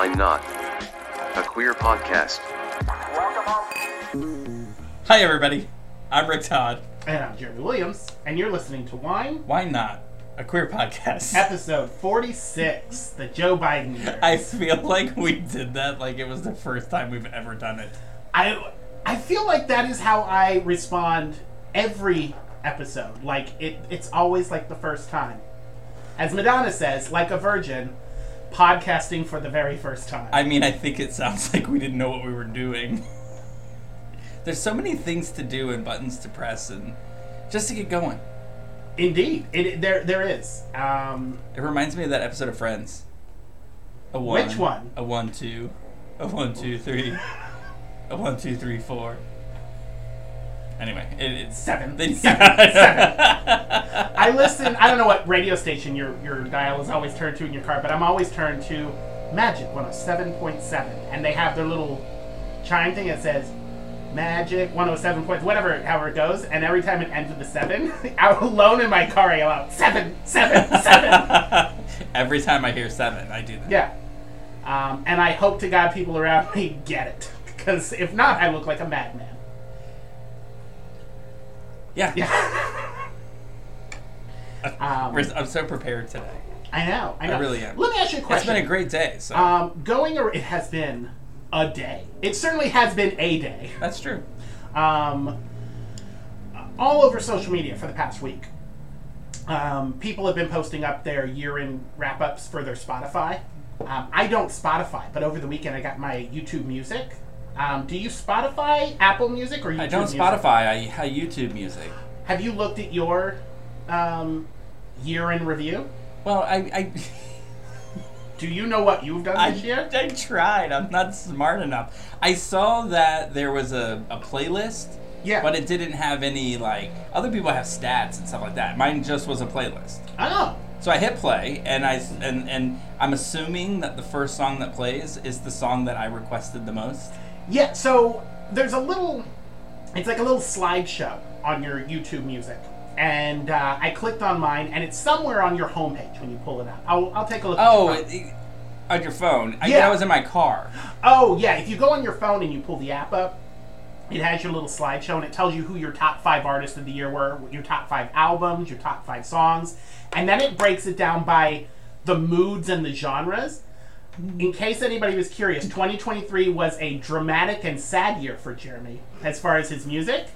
Why Not? A queer podcast. Welcome off Hi, everybody. I'm Rick Todd. And I'm Jeremy Williams, and you're listening to Wine, Why not? A queer podcast. episode 46, the Joe Biden year. I feel like we did that like it was the first time we've ever done it. I, I feel like that is how I respond every episode. Like, it, it's always like the first time. As Madonna says, like a virgin, podcasting for the very first time. I mean, I think it sounds like we didn't know what we were doing. There's so many things to do and buttons to press, and just to get going. Indeed, it, there, there is. Um, It reminds me of that episode of Friends. A one. Which one? A one, two. A one, two, three. A one, two, three, four. Anyway, it, it's Seven. They, Seven. I listen. I don't know what radio station your your dial is always turned to in your car, but I'm always turned to Magic 107.7, and they have their little chime thing that says Magic 107 points, whatever, however it goes. And every time it ends with the seven, out alone in my car, I yell out seven, seven, seven. Every time I hear seven, I do that. yeah. Um, and I hope to God people around me get it, because if not, I look like a madman. Yeah. Yeah. um, I'm so prepared today. I know. I know. really am. Let me ask you a question. It's been a great day. So Um, going or it has been a day. It certainly has been a day. that's true. Um, all over social media for the past week. Um, people have been posting up their year-end wrap-ups for their Spotify. Um, I don't Spotify, but over the weekend I got my YouTube Music. Um, do you Spotify, Apple Music, or YouTube I don't Music? Spotify. I, I YouTube music. Have you looked at your um, year in review? Well, I I, Do you know what you've done I this year? I tried. I'm not smart enough. I saw that there was a, a playlist. Yeah. But it didn't have any like other people have stats and stuff like that. Mine just was a playlist. Oh, So I hit play, and I and and I'm assuming that the first song that plays is the song that I requested the most. Yeah, so there's a little, it's like a little slideshow on your YouTube music. And uh, I clicked on mine, and it's somewhere on your homepage when you pull it up. I'll, I'll take a look Oh, at your phone. it- it- on your phone. I, Yeah. that was in my car. Oh, yeah, if you go on your phone and you pull the app up, it has your little slideshow, and it tells you who your top five artists of the year were, your top five albums, your top five songs. And then it breaks it down by the moods and the genres. In case anybody was curious, 2023 was a dramatic and sad year for Jeremy as far as his music.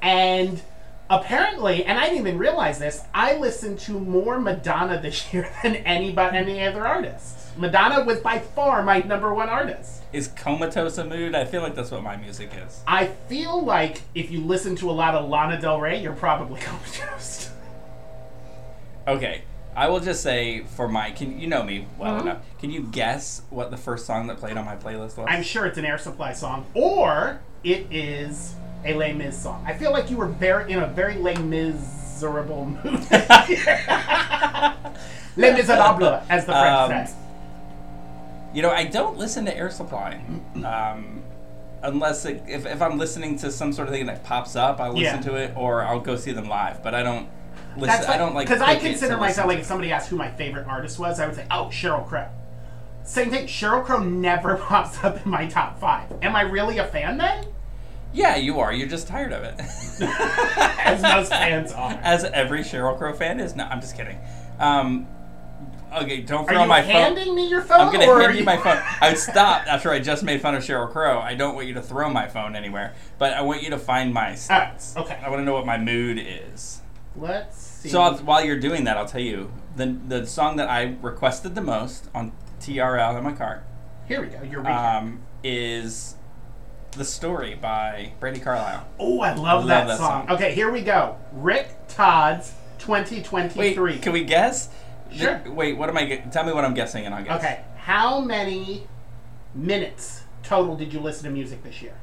And apparently, and I didn't even realize this, I listened to more Madonna this year than anybody, any other artist. Madonna was by far my number one artist. Is comatose a mood? I feel like that's what my music is. I feel like if you listen to a lot of Lana Del Rey, you're probably comatose. Okay, I will just say for my can you know me well Mhm. enough? Can you guess what the first song that played on my playlist was? I'm sure it's an Air Supply song, or it is a Les Mis song. I feel like you were very in a very Les Miserable mood. Les Miserables, as the French Um, say. You know, I don't listen to Air Supply. Um, unless it, if, if I'm listening to some sort of thing that pops up, I'll listen Yeah. to it or I'll go see them live. But I don't listen. That's I don't like because I consider myself like if somebody asked who my favorite artist was, I would say, oh, Sheryl Crow. Same thing. Sheryl Crow never pops up in my top five. Am I really a fan then? Yeah, you are. You're just tired of it. As most fans are. As every Sheryl Crow fan is. No, I'm just kidding. Um, okay, don't throw you my phone. handing me your phone? I'm gonna hand you you- my phone. I would stop after I just made fun of Sheryl Crow. I don't want you to throw my phone anywhere, but I want you to find my stats. Ah, okay. I want to know what my mood is. Let's see. So I'll, while you're doing that, I'll tell you the the song that I requested the most on TRL in my car Here we go. Your recap. um, is "The Story" by Brandi Carlile. oh, I love, love that, that song. song. Okay, here we go. Rick Todd's 2023. Wait, can we guess? Sure. The- wait, what am I? Tell me what I'm guessing, and I'll guess. Okay, how many minutes total did you listen to music this year?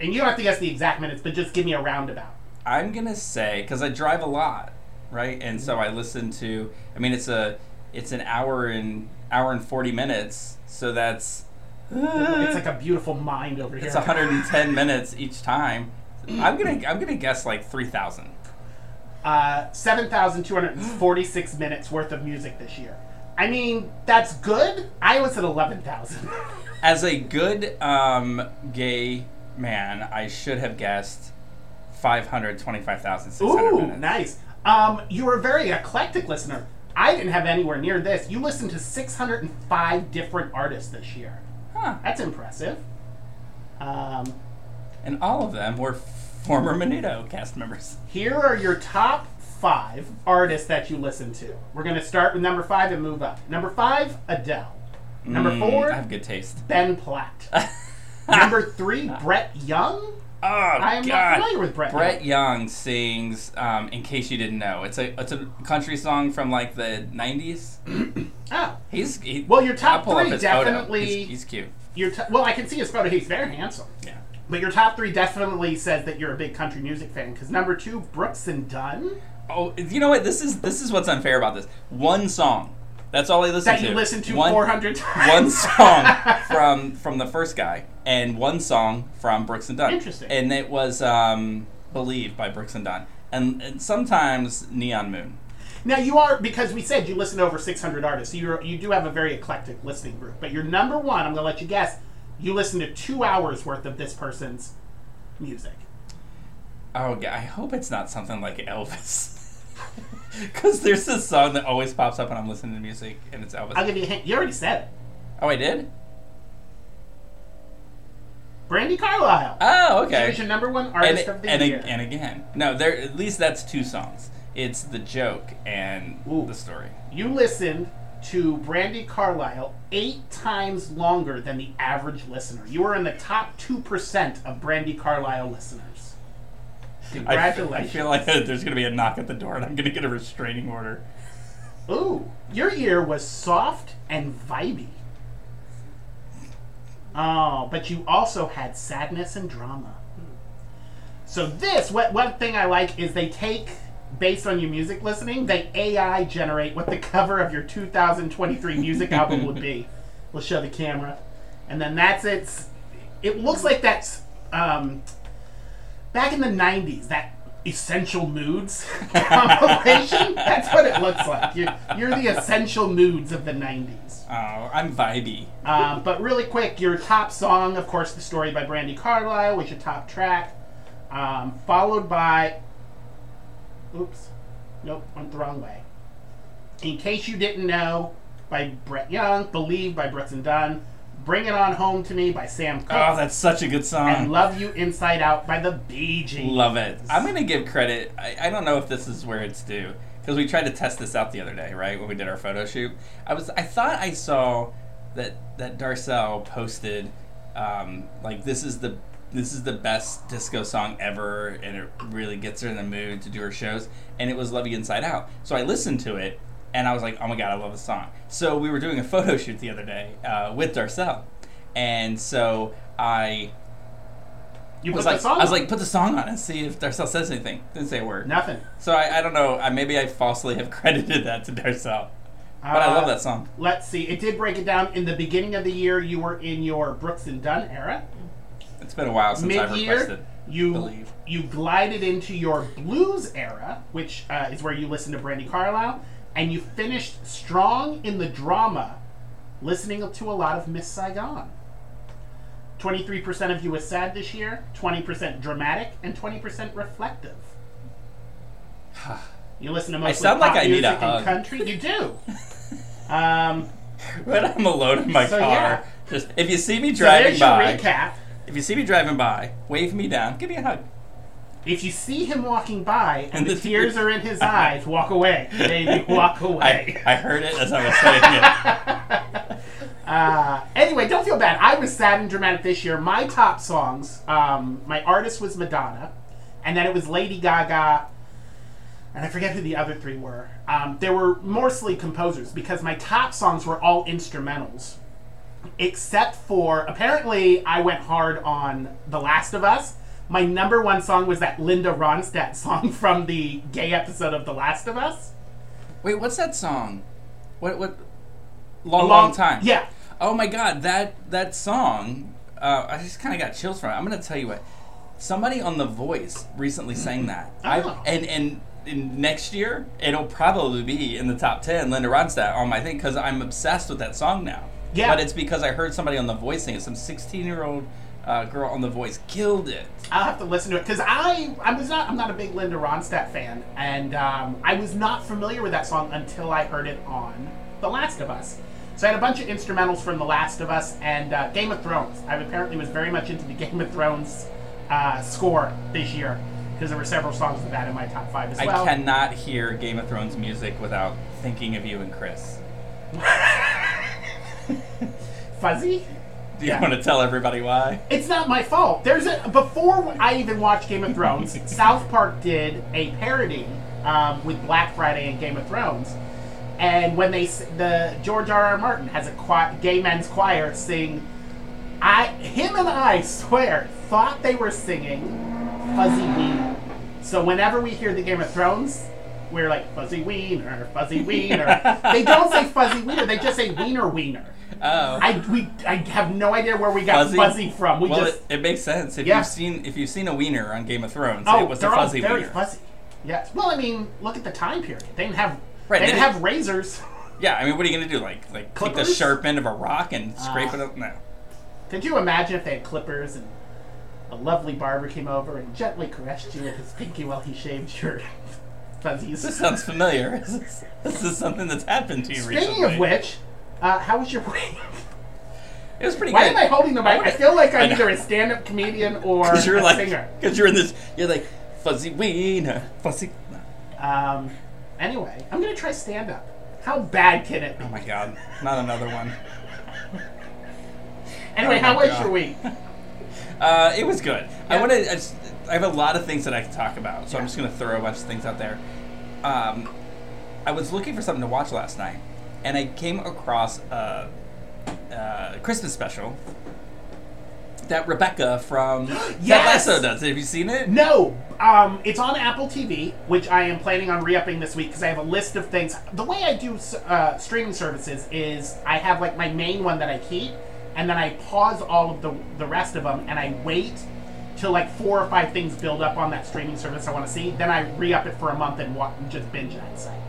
And you don't have to guess the exact minutes, but just give me a roundabout. I'm gonna say because I drive a lot, right? And so I listen to. I mean, it's a it's an hour and hour and forty minutes, so that's It's like a beautiful mind over here. it's 110 minutes each time. I'm gonna I'm gonna guess like 3,000. uh, 7,246 minutes worth of music this year. I mean, that's good. I was at 11,000. As a good um, gay man, I should have guessed 525,600 Ooh, minutes. nice. Um, you're a very eclectic listener. I didn't have anywhere near this. You listened to 605 different artists this year. Huh. That's impressive. Um, And all of them were former Monito cast members. here are your top five artists that you listen to. We're going to start with number five and move up. Number five, Adele. Number Mm, four, I have good taste. Ben Platt. number three, Brett Young. Oh I am God! not familiar with Brett. Brett Young. Sings. Um, in case you didn't know, it's a it's a country song from like the '90s. Oh, He's he, Well, your top I'll pull up three definitely- He's, he's cute. your t- well, I can see his photo. He's very handsome. Yeah. But your top three definitely says that you're a big country music fan. Because number two, Brooks and Dunn. Oh, you know what? This is this is what's unfair about this. One song. That's all I listen That to. That you listen to One- 400 times. One song from from the first guy, and one song from Brooks and Dunn. Interesting. And it was um, "Believe" by Brooks and Dunn, and, and sometimes "Neon Moon." Now you are because we said you listen to over 600 artists, so you you do have a very eclectic listening group. But your number one, I'm gonna let you guess. You listen to two hours worth of this person's music. Oh, yeah, I hope it's not something like Elvis. Because there's this song that always pops up when I'm listening to music, and it's Elvis. I'll give you a hint. You already said it. oh, I did. Brandi Carlile. Oh, She okay. was your number one and, artist of the and, year. and again, no, there. At least that's two songs. It's the joke and Ooh. the story. you listened to Brandi Carlile eight times longer than the average listener. You are in the top two percent of Brandi Carlile listeners. I f- Congratulations! I feel like there's going to be a knock at the door, and I'm going to get a restraining order. Ooh, your ear was soft and vibey. Oh, but you also had sadness and drama. So this, what one thing I like is they take based on your music listening, they AI generate what the cover of your 2023 music album would be. We'll show the camera, and then that's it. It looks like that's um, back in the 90s. That essential moods compilation. That's what it looks like. You're, you're the essential moods of the 90s. Oh, I'm vibey. Um, but really quick, your top song, of course, "The Story" by Brandi Carlile was your top track, um, followed by, oops, nope, went the wrong way. In case you didn't know, by Brett Young, "Believe" by Brett and Dunn, "Bring It On Home to Me" by Sam Cooke, Oh, that's such a good song. and "Love You Inside Out" by the Bee Gees. Love it. I'm going to give credit. I, I don't know if this is where it's due because we tried to test this out the other day, right? When we did our photo shoot, I was I thought I saw that that Darcel posted um, like this is the this is the best disco song ever, and it really gets her in the mood to do her shows. And it was "Love You Inside Out." So I listened to it, and I was like, "Oh my god, I love this song." So we were doing a photo shoot the other day uh, with Darcel, and so I You I put was the like, song I was on. like, put the song on and see if Darcel says anything. Didn't say a word. nothing. So I, I don't know. I, maybe I falsely have credited that to Darcel, but I Uh, love that song. Let's see. It did break it down. In the beginning of the year, you were in your Brooks and Dunn era. It's been a while since I've Mid-year, requested. you Believe. you glided into your blues era, which uh, is where you listen to Brandi Carlile, and you finished strong in the drama, listening to a lot of Miss Saigon. Twenty-three percent of you was sad this year. Twenty percent dramatic, and twenty percent reflective. You listen to mostly sound like pop I need a music and country. You do. um, When I'm alone in my So, car, yeah. just if you see me driving your by, recap. if you see me driving by, wave me down, give me a hug. If you see him walking by and And the the tears are in his eyes, walk away, baby, walk I, away. I heard it as I was saying it. Uh, anyway, don't feel bad. I was sad and dramatic this year. My top songs, um, my artist was Madonna, and then it was Lady Gaga, and I forget who the other three were. Um, there were mostly composers because my top songs were all instrumentals, except for apparently I went hard on The Last of Us. My number one song was that Linda Ronstadt song from the gay episode of The Last of Us. Wait, what's that song? What what? Long, A long, time. Yeah. Oh my god, that that song. Uh, I just kind of got chills from it. I'm gonna tell you what. Somebody on The Voice recently sang that. Oh. I, and and in next year it'll probably be in the top ten. Linda Ronstadt on my thing because I'm obsessed with that song now. Yeah. But it's because I heard somebody on The Voice sing it. Some 16 year old uh, girl on The Voice killed it. I'll have to listen to it because I I was not I'm not a big Linda Ronstadt fan, and um, I was not familiar with that song until I heard it on The Last of Us. So I had a bunch of instrumentals from The Last of Us and uh, Game of Thrones. I apparently was very much into the Game of Thrones uh, score this year because there were several songs of that in my top five as well. I cannot hear Game of Thrones music without thinking of you and Chris. Fuzzy. Do you Yeah. want to tell everybody why? It's not my fault. There's a before I even watched Game of Thrones, South Park did a parody um, with Black Friday and Game of Thrones, and when they the George R. R. Martin has a choir, gay men's choir sing, I him and I swear thought they were singing Fuzzy Wiener. So whenever we hear the Game of Thrones. We're like fuzzy wiener, fuzzy wiener. they don't say fuzzy wiener; they just say wiener wiener. Oh. I we I have no idea where we got fuzzy, from. We well, just it, it makes sense if Yeah. you've seen if you've seen a wiener on Game of Thrones. oh, it was they're a fuzzy all very wiener. fuzzy. Yes. Well, I mean, look at the time period. They didn't have Right, they didn't have razors. Yeah, I mean, what are you gonna do? Like, like take the sharp end of a rock and scrape Ah. it up? No. Could you imagine if they had clippers and a lovely barber came over and gently caressed you with his pinky while he shaved your fuzzies? This sounds familiar. This, is something that's happened to you Speaking recently. of which, uh, how was your week? it was pretty good. Why good. am I holding the mic? I feel like I'm either a stand-up comedian or you're a like, singer. because you're in this, you're like fuzzy wiener, fuzzy. Um, anyway, I'm gonna try stand-up. How bad can it be? Oh my god, not another one. Anyway, oh how my was God. your week? Uh, it was good. I want to. I, I have a lot of things that I can talk about, so I'm just gonna throw a bunch of things out there. Um, I was looking for something to watch last night, and I came across a, a Christmas special that Rebecca from Ted Yes! Lasso does. Have you seen it? No, um, it's on Apple TV, which I am planning on re-upping this week because I have a list of things. The way I do uh, streaming services is I have like my main one that I keep, and then I pause all of the the rest of them, and I wait till like four or five things build up on that streaming service I want to see. Then I re-up it for a month and, wa- and just binge that site.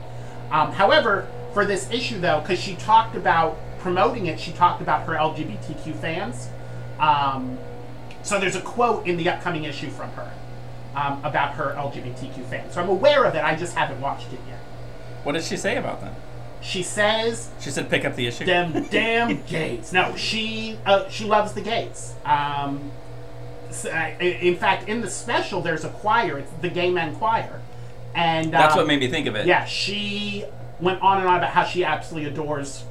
Um, however, for this issue though, because she talked about promoting it, she talked about her LGBTQ fans. Um, so there's a quote in the upcoming issue from her um, about her LGBTQ fans. So I'm aware of it. I just haven't watched it yet. What did she say about them? She says She said pick up the issue. them damn gays. No, she uh, she loves the gays. Um, in fact, in the special, there's a choir. It's the Gay Men Choir, and That's um, what made me think of it. Yeah, she went on and on about how she absolutely adores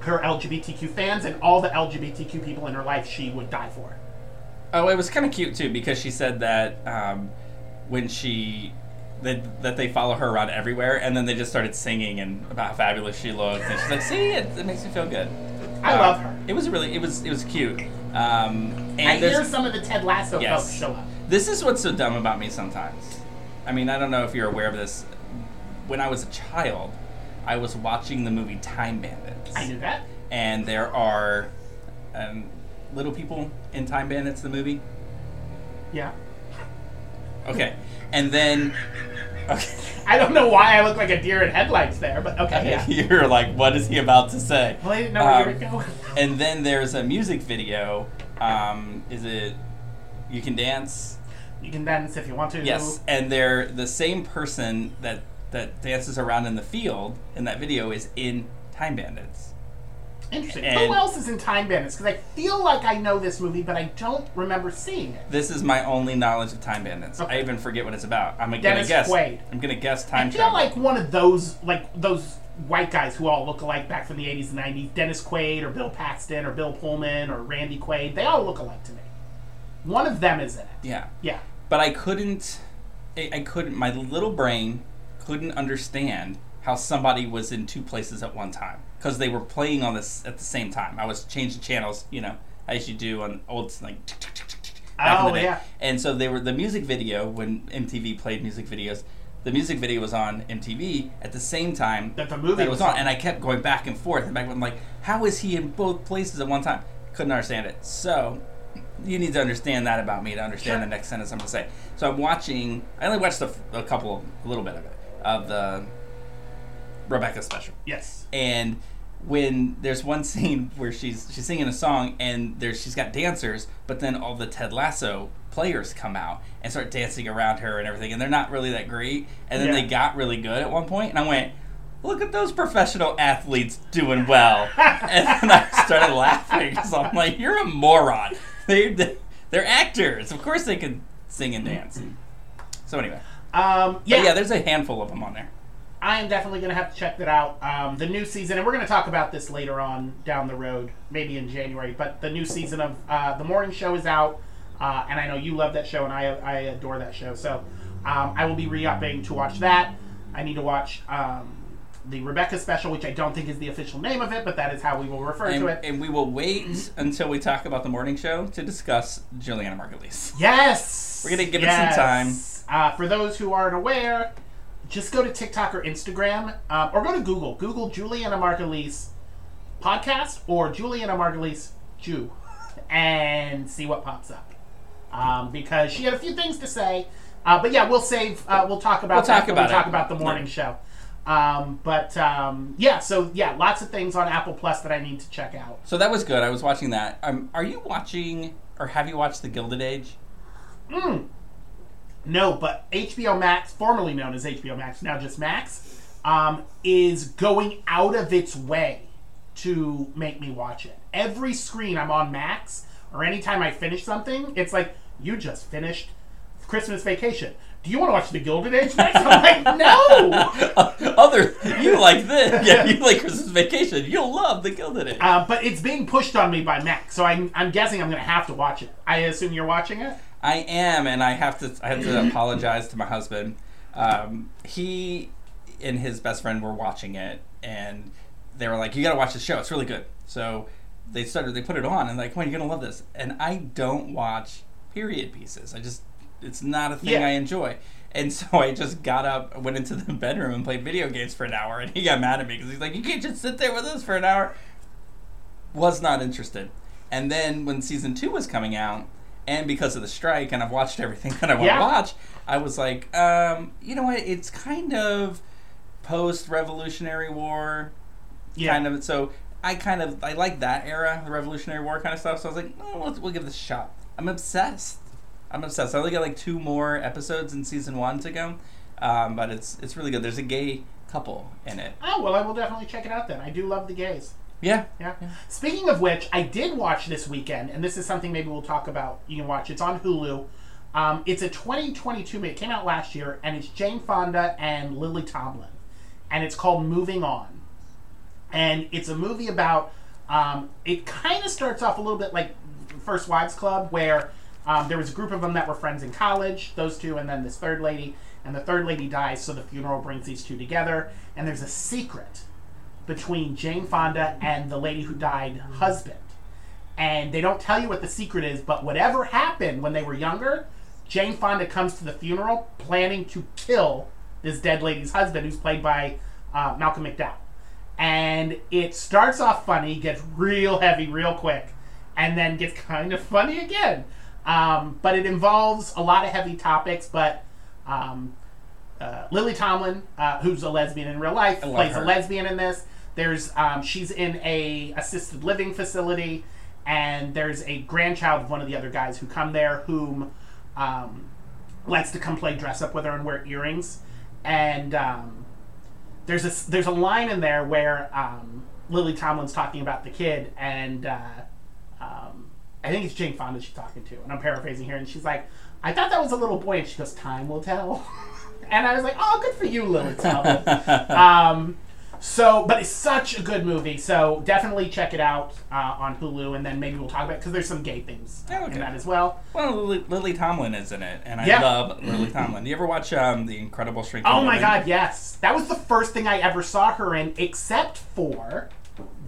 her LGBTQ fans and all the LGBTQ people in her life. She would die for. Oh, it was kind of cute too because she said that um, when she that, that they follow her around everywhere, and then they just started singing and about how fabulous she looked, and she's like, "See, it, it makes me feel good." I Um, love her. It was really, it was, it was cute. Um, and I hear some of the Ted Lasso Yes. folks show up. This is what's so dumb about me sometimes. I mean, I don't know if you're aware of this. When I was a child, I was watching the movie Time Bandits. I knew that. And there are um, little people in Time Bandits, the movie. Yeah. Okay. And then. Okay. I don't know why I look like a deer in headlights there, but okay, yeah. You're like, what is he about to say? Well, I didn't know where you Um, were going. And then there's a music video. Um, is it You Can Dance? You can dance if you want to. Yes, and they're the same person that that dances around in the field in that video is in Time Bandits. Interesting. and- Who else is in Time Bandits? Because I feel like I know this movie, but I don't remember seeing it. This is my only knowledge of Time Bandits. Okay. I even forget what it's about. I'm gonna Dennis guess. Quaid. I'm gonna guess time. I feel travel. like one of those, like those white guys who all look alike back from the 80s and 90s. Dennis Quaid or Bill Paxton or Bill Pullman or Randy Quaid. They all look alike to me. One of them is in it. yeah, Yeah. but I couldn't. I, I couldn't. My little brain couldn't understand how somebody was in two places at one time because they were playing on this at the same time. I was changing channels, you know, as you do on old like. back in Oh, the day. yeah. And so they were the music video when MTV played music videos. The music video was on MTV at the same time That the movie that it was was on, and I kept going back and forth and back. I'm like, how is he in both places at one time? Couldn't understand it. So you need to understand that about me to understand Sure. the next sentence I'm going to say. So I'm watching. I only watched a couple, a little bit of it of the Rebecca special. Yes. and when there's one scene where she's she's singing a song and there's she's got dancers but then all the ted lasso players come out and start dancing around her and everything and they're not really that great and then Yeah. they got really good at one point and i went look at those professional athletes doing well and then i started laughing because i'm like you're a moron they, they're actors of course they can sing and dance so anyway Um, but yeah, yeah there's a handful of them on there I am definitely going to have to check that out. Um, the new season, and we're going to talk about this later on down the road, maybe in January. But the new season of uh, the morning show is out, uh, and I know you love that show, and I I adore that show. So um, I will be re-upping to watch that. I need to watch um, the Rebecca special, which I don't think is the official name of it, but that is how we will refer and, to it. and we will wait until we talk about the morning show to discuss Julianna Margulies. Yes, We're gonna give it some time. Uh, for those who aren't aware, just go to TikTok or Instagram, um, or go to Google. Google Julianna Margulies podcast or Julianna Margulies Jew, and see what pops up. Um, because she had a few things to say, uh, but yeah, we'll save. Uh, we'll talk about We'll talk about we talk about the morning show. Um, but um, yeah, so yeah, lots of things on Apple Plus that I need to check out. So that was good. I was watching that. Um, are you watching or have you watched The Gilded Age? No, but HBO Max, formerly known as HBO Max, now just Max, um, is going out of its way to make me watch it. Every screen I'm on Max, or anytime I finish something, it's like, you just finished Christmas Vacation. Do you want to watch The Gilded Age next? I'm like, no! Other, you like this? Yeah, you like Christmas Vacation. You'll love The Gilded Age. Uh, but it's being pushed on me by Max, so I'm, I'm guessing I'm going to have to watch it. I assume you're watching it? I am, and I have to. I have to apologize to my husband. Um, he and his best friend were watching it, and they were like, "You got to watch the show. It's really good." So they started. They put it on, and like, "Come on, you're gonna love this." And I don't watch period pieces. I just, it's not a thing Yeah. I enjoy. And so I just got up, went into the bedroom, and played video games for an hour. And he got mad at me because he's like, "You can't just sit there with us for an hour." Was not interested. And then when season two was coming out, and because of the strike, and I've watched everything that I want Yeah. to watch, I was like, um, you know what? It's kind of post Revolutionary War, Yeah. kind of. So I kind of I like that era, the Revolutionary War kind of stuff. So I was like, oh, let's, we'll give this a shot. I'm obsessed. I'm obsessed. I only got like two more episodes in season one to go, um, but it's it's really good. There's a gay couple in it. Oh, well, I will definitely check it out then. I do love the gays. Yeah. Yeah. Speaking of which, I did watch this weekend, and this is something maybe we'll talk about. You can watch. It's on Hulu. Um, it's a 2022 movie. It came out last year, and it's Jane Fonda and Lily Tomlin, and it's called Moving On. And it's a movie about. Um, it kind of starts off a little bit like First Wives Club, where um, there was a group of them that were friends in college, those two, and then this third lady. And the third lady dies, so the funeral brings these two together. And there's a secret between Jane Fonda and the lady who died husband. And they don't tell you what the secret is, but whatever happened when they were younger, Jane Fonda comes to the funeral planning to kill this dead lady's husband, who's played by uh, Malcolm McDowell. And it starts off funny, gets real heavy real quick, and then gets kind of funny again. Um, but it involves a lot of heavy topics, but um, uh, Lily Tomlin, uh, who's a lesbian in real life, plays her. a lesbian in this. There's um, she's in a assisted living facility, and there's a grandchild of one of the other guys who come there, whom um, likes to come play dress up with her and wear earrings. And um, there's a there's a line in there where um, Lily Tomlin's talking about the kid, and uh, um, I think it's Jane Fonda she's talking to, and I'm paraphrasing here, and she's like, "I thought that was a little boy," and she goes, "Time will tell." and I was like, "Oh, good for you, Lily Tomlin." so, but it's such a good movie, so definitely check it out uh, on Hulu, and then maybe we'll talk about it because there's some gay things uh, Oh, okay. in that as well. Well, Lily, Lily Tomlin is in it, and I Yeah. love Lily Tomlin. Do you ever watch um, The Incredible Shrinking Oh my Woman? god, yes. That was the first thing I ever saw her in, except for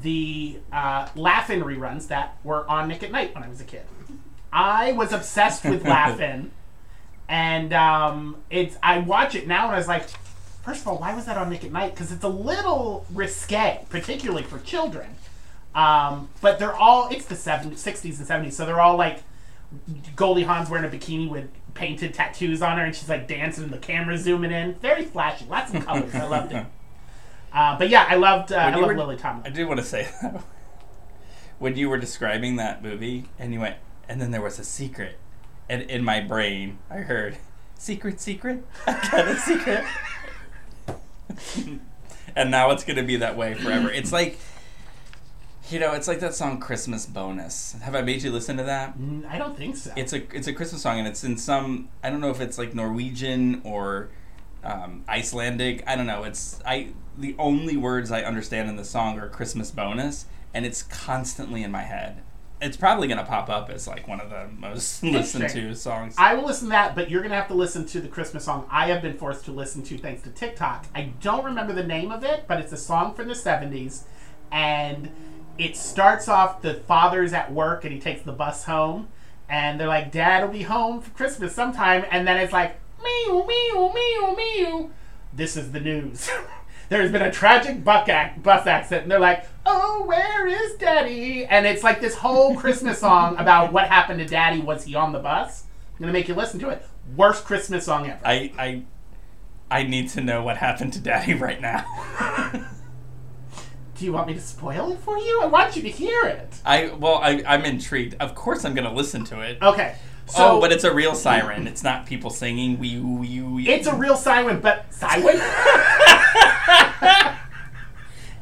the uh, Laugh-In reruns that were on Nick at Nite when I was a kid. I was obsessed with Laugh-In, and um, it's I watch it now and I was like, first of all, why was that on Nick at Nite? Because it's a little risque, particularly for children. Um, but they're all it's the 70s, 60s and 70s, so they're all like Goldie Hawn's wearing a bikini with painted tattoos on her, and she's like dancing, and the camera zooming in. Very flashy, lots of colors. I loved it. Uh, but yeah, I loved uh, I you love were- Lily I Tomlin. do want to say though, when you were describing that movie and you went, and then there was a secret, and in my brain I heard, "Secret, secret, I got a secret," and now it's gonna be that way forever. It's like, you know, it's like that song "Christmas Bonus." Have I made you listen to that? Mm, I don't think so. It's a it's a Christmas song, and it's in some I don't know if it's like Norwegian or um, Icelandic. I don't know. It's I the only words I understand in the song are Christmas bonus, and it's constantly in my head. It's probably gonna pop up as like one of the most listened to songs. I will listen to that, but you're gonna have to listen to the Christmas song I have been forced to listen to thanks to TikTok. I don't remember the name of it, but it's a song from the '70s, and it starts off the father's at work and he takes the bus home, and they're like, "Dad will be home for Christmas sometime," and then it's like, "Meow meow meow meow." This is the news. There has been a tragic buck bus accident, and they're like, "Oh, where is Daddy?" And it's like this whole Christmas song about what happened to Daddy. Was he on the bus? I'm gonna make you listen to it. Worst Christmas song ever. I I I need to know what happened to Daddy right now. Do you want me to spoil it for you? I want you to hear it. I well I I'm intrigued. Of course I'm gonna listen to it. Okay. So oh, but it's a real siren. It's not people singing. Wee wee wee. it's a real siren, but siren.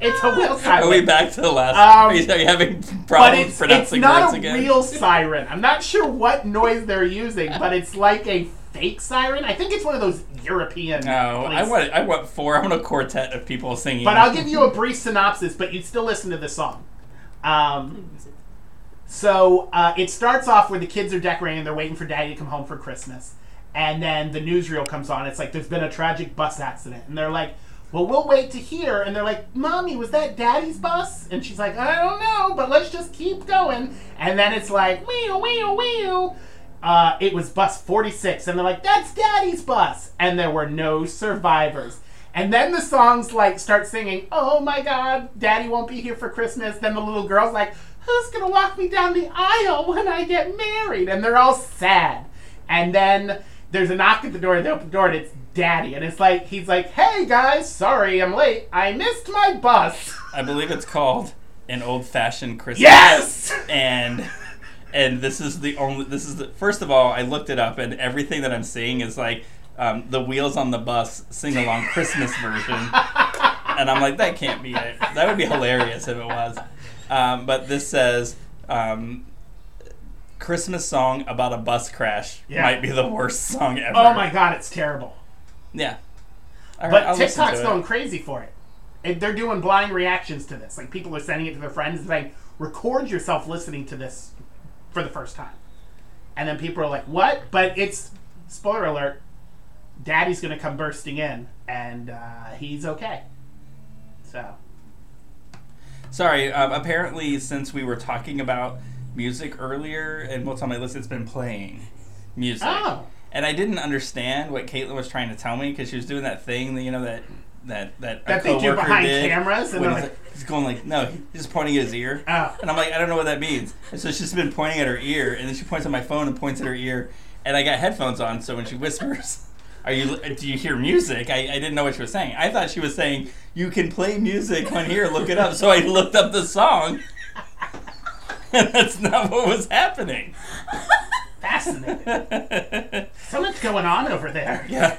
it's a real siren. Are we back to the last? Um, are, you, are you having problems it's, it's pronouncing not words a again? real siren. I'm not sure what noise they're using, but it's like a fake siren. I think it's one of those European. No, I want I want four. I want a quartet of people singing. But I'll give you a brief synopsis, but you'd still listen to the song. Um, so uh, it starts off where the kids are decorating, they're waiting for daddy to come home for Christmas. And then the newsreel comes on. It's like, there's been a tragic bus accident. And they're like, well, we'll wait to hear. And they're like, Mommy, was that daddy's bus? And she's like, I don't know, but let's just keep going. And then it's like, wee wee wee uh, it was bus 46 and they're like that's daddy's bus. And there were no survivors. And then the songs like start singing oh my god daddy won't be here for christmas. Then the little girl's like who's gonna walk me down the aisle when i get married? And they're all sad. And then there's a knock at the door. And they open the door and it's daddy and it's like he's like hey guys sorry i'm late i missed my bus I believe it's called an old fashioned Christmas. yes And and this is the only. This is the first of all. I looked it up, and everything that I'm seeing is like um, the wheels on the bus sing along Christmas version. And I'm like, that can't be it. That would be hilarious if it was. Um, but this says. Um, Christmas song about a bus crash Yeah. might be the worst song ever. oh my god it's terrible Yeah. All But TikTok's going crazy for it. They're doing blind reactions to this. Like people are sending it to their friends and saying, "Record yourself listening to this for the first time." And then people are like, "What?" But it's spoiler alert. Daddy's gonna come bursting in, and uh, he's okay. So Sorry, um, apparently, since we were talking about music earlier, and what's on my list, it's been playing music. Oh. And I didn't understand what Caitlin was trying to tell me because she was doing that thing, that you know, that that that, That they do behind did cameras, and he's, like- he's going like, no, he's just pointing at his ear. Oh. And I'm like, I don't know what that means. And so she's been pointing at her ear, and then she points at my phone and points at her ear, and I got headphones on, so when she whispers. Are you? Do you hear music? I, I didn't know what she was saying. I thought she was saying you can play music on here. Look it up. So I looked up the song, and that's not what was happening. fascinating. so much going on over there. yeah.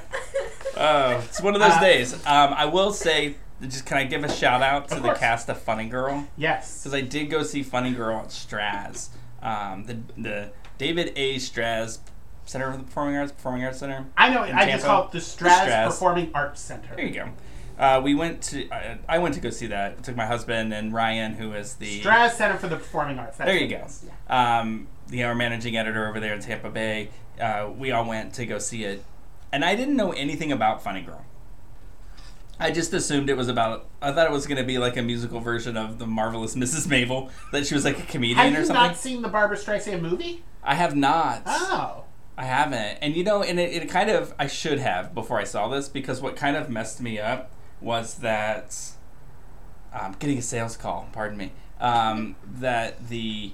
Oh, it's one of those Uh, days. Um, I will say, just can I give a shout out to Of the course. cast of Funny Girl? Yes. because I did go see Funny Girl at Straz, um, the the David A. Straz Center for the Performing Arts, Performing Arts Center. I know. I just Tampa. call it the Straz, Straz. Performing Arts Center. There you go. Uh, we went to I, I went to go see that. I took my husband and Ryan, who is the Straz Center for the Performing Arts. That's There you it go. is. Um, know, our managing editor over there in Tampa Bay. Uh, we all went to go see it, and I didn't know anything about Funny Girl. I just assumed it was about. I thought it was going to be like a musical version of the marvelous Mrs. Maisel. That she was like a comedian Have or you something. not seen the Barbra Streisand movie? I have not. Oh. I haven't. And you know, and it, it kind of I should have before I saw this because what kind of messed me up was that um, getting a sales call. Pardon me. Um, that the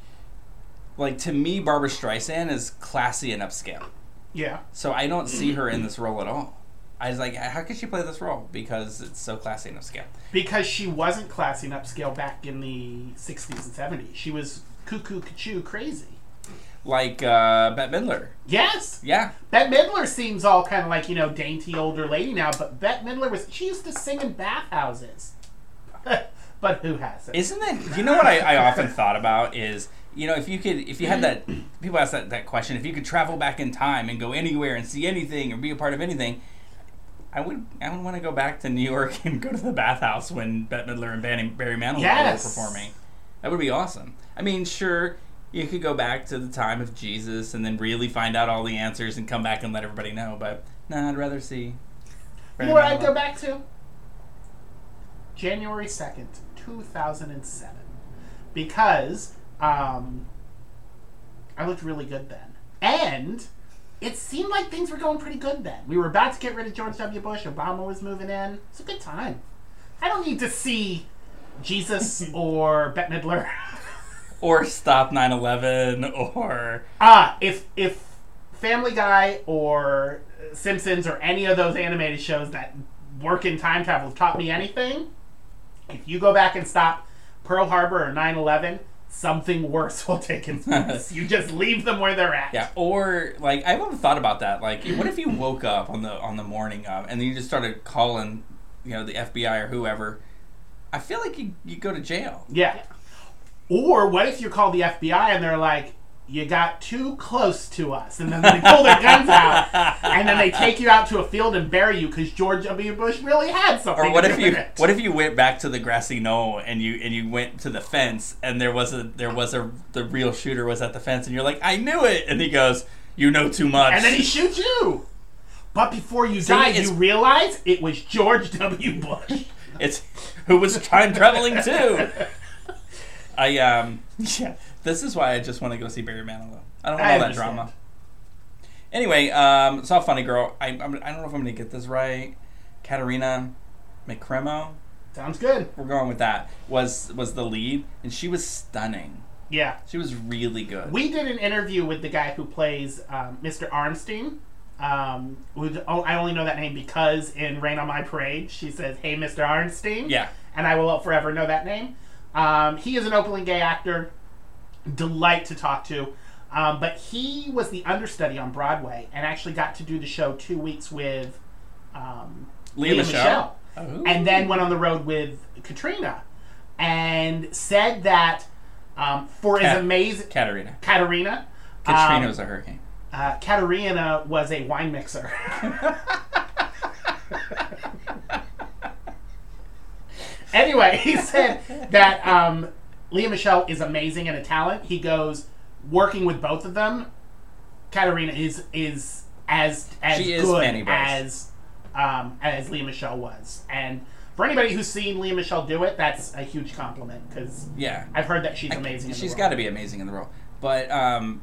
like to me, Barbra Streisand is classy and upscale. Yeah. So I don't see her in this role at all. I was like, how could she play this role? Because it's so classy and upscale. Because she wasn't classy and upscale back in the 60s and 70s. She was cuckoo, cuckoo, crazy. Like uh, Bette Midler. Yes. Yeah. Bette Midler seems all kind of like, you know, dainty older lady now, but Bette Midler was, she used to sing in bathhouses. but who hasn't? Isn't it? You know what I, I often thought about is, you know, if you could, if you had that, people ask that, that question, if you could travel back in time and go anywhere and see anything or be a part of anything, I would, I would want to go back to New York and go to the bathhouse when Bette Midler and Barry, Barry Manilow Yes. were performing. That would be awesome. I mean, sure, you could go back to the time of Jesus and then really find out all the answers and come back and let everybody know. But no, I'd rather see. You know what I'd go back to? January 2nd, 2007. Because um, I looked really good then. And it seemed like things were going pretty good then. We were about to get rid of George W. Bush. Obama was moving in. It's a good time. I don't need to see Jesus or Bette Midler. Or stop 9/11, or Ah, if if Family Guy or Simpsons or any of those animated shows that work in time travel have taught me anything, if you go back and stop Pearl Harbor or 9/11, something worse will take its place. you just leave them where they're at. Yeah, or like I haven't thought about that. Like, what if you woke up on the on the morning of, and then you just started calling, you know, the FBI or whoever? I feel like you you go to jail. Yeah. Or what if you call the FBI and they're like, you got too close to us, and then they pull their guns out, and then they take you out to a field and bury you because George W. Bush really had something. Or what to if do you it. what if you went back to the grassy knoll and you and you went to the fence and there was a there was a the real shooter was at the fence and you're like I knew it and he goes you know too much and then he shoots you. But before you See, die, you realize it was George W. Bush. it's who was time traveling too. I um yeah this is why I just want to go see Barry Manilow. I don't want I all that drama. Anyway, um, saw Funny Girl. I I'm, I don't know if I'm gonna get this right. Katarina McCremo. Sounds good. We're going with that. Was was the lead and she was stunning. Yeah. She was really good. We did an interview with the guy who plays um, Mr. Arnstein. Um, who, oh, I only know that name because in Rain on My Parade, she says, Hey, Mr. Arnstein. yeah. and I will forever know that name. Um, he is an openly gay actor, delight to talk to. Um, but he was the understudy on Broadway and actually got to do the show two weeks with um, Lea Michele? Oh. and then went on the road with Katrina, and said that um, for Kat- as amazing Katarina. Katarina, Katrina um, was a hurricane. uh, Katarina was a wine mixer. anyway, he said that um, Lea Michele is amazing and a talent. He goes working with both of them. Katarina is is as as She good as um, as Lea Michele was, and for anybody who's seen Lea Michele do it, that's a huge compliment because Yeah. I've heard that she's amazing. in the She's got to be amazing in the role. But um,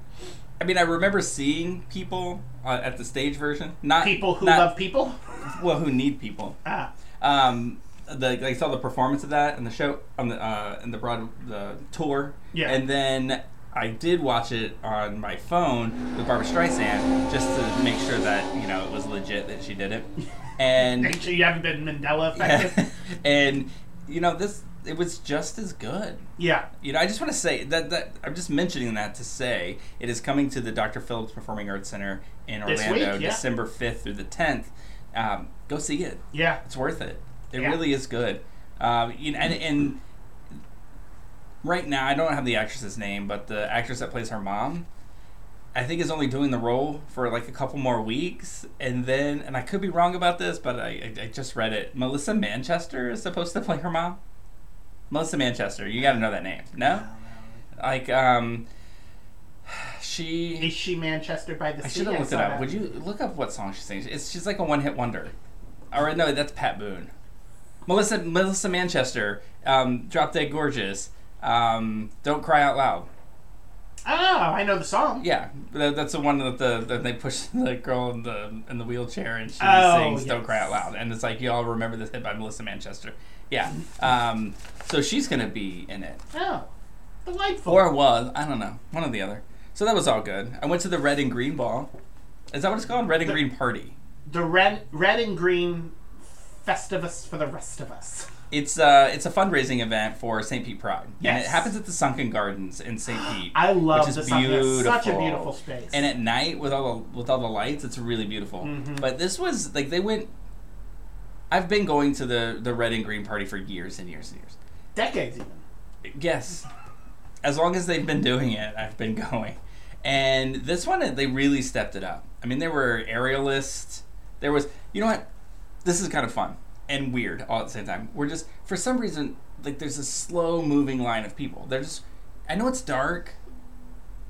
I mean, I remember seeing people uh, at the stage version. Not people who not- love people. well, who need people. Ah, Um, the I saw the performance of that in the show on the uh, in the broad the tour. Yeah. And then I did watch it on my phone with Barbra Streisand just to make sure that you know it was legit that she did it. And make sure you haven't been Mandela affected. and you know this it was just as good. yeah. You know, I just want to say that, that I'm just mentioning that to say it is coming to the Dr. Phillips Performing Arts Center in Orlando, week, yeah. December 5th through the 10th. Um, go see it. Yeah. It's worth it. It Yeah. really is good. Um, you know, and, and right now, I don't have the actress's name, but the actress that plays her mom, I think is only doing the role for like a couple more weeks, and then, and I could be wrong about this, but I, I, I just read it. Melissa Manchester is supposed to play her mom. Melissa Manchester, you got to know that name, no? Like, um, she. Is she Manchester by the I should have looked it up. that. Would you look up what song she sings? It's she's like a one hit wonder. Or no, that's Pat Boone. Melissa Melissa Manchester, um, Drop Dead Gorgeous, um, Don't Cry Out Loud. Oh, I know the song. Yeah, that, that's the one that the that they push the girl in the in the wheelchair and she Oh, sings "Don't. Cry Out Loud," and it's like you all remember this hit by Melissa Manchester. Yeah, um, so she's gonna be in it. Oh, Delightful. Or was. I don't know. One or the other. So that was all good. I went to the red and green ball. Is that what it's called? Red and The- green party. the red, red and green Festivus for the rest of us. It's uh it's a fundraising event for St. Pete Pride. And it happens at the Sunken Gardens in St. Pete. I love which is the Sunken- it's such a beautiful. beautiful space. And at night with all the with all the lights, it's really beautiful. Mhm. But this was like they went I've been going to the the red and green party for years and years and years. Decades even. Yes. As long as they've been doing it, I've been going. And this one, they really stepped it up. I mean, there were aerialists. There was, you know what? This is kind of fun and weird all at the same time. We're just, for some reason, like there's a slow moving line of people. They're just, I know it's dark,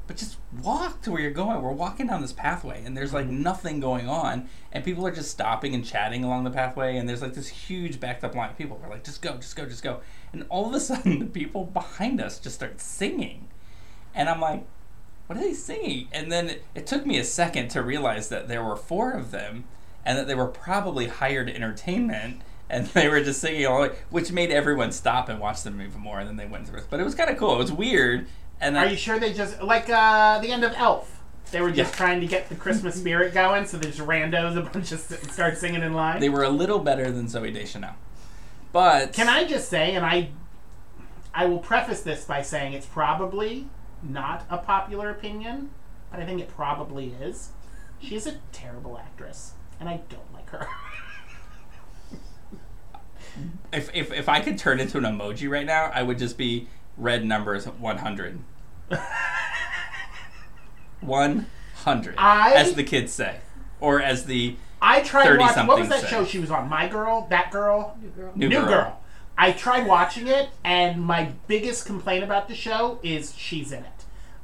but just walk to where you're going. We're walking down this pathway and there's like mm-hmm. nothing going on. And people are just stopping and chatting along the pathway. And there's like this huge backed up line of people. We're like, just go, just go, just go. And all of a sudden, the people behind us just start singing. And I'm like, what are they singing? And then it, it took me a second to realize that there were four of them and that they were probably hired entertainment. And they were just singing all, which made everyone stop and watch them even more. And then they went through it. But it was kind of cool. It was weird. And Are I, you sure they just like uh, the end of Elf? They were just Yeah. trying to get the Christmas spirit going, so there's randos a bunch of start singing in line. they were a little better than Zooey Deschanel. But Can I just say, and I, I will preface this by saying it's probably not a popular opinion, but I think it probably is. She's a terrible actress, and I don't like her. if, if if I could turn into an emoji right now, I would just be red numbers 100. 100. I- as the kids say. Or as the I tried watching. What was that say. show she was on? My Girl, That Girl, New girl. New New Girl. Girl. I tried watching it, and my biggest complaint about the show is she's in it.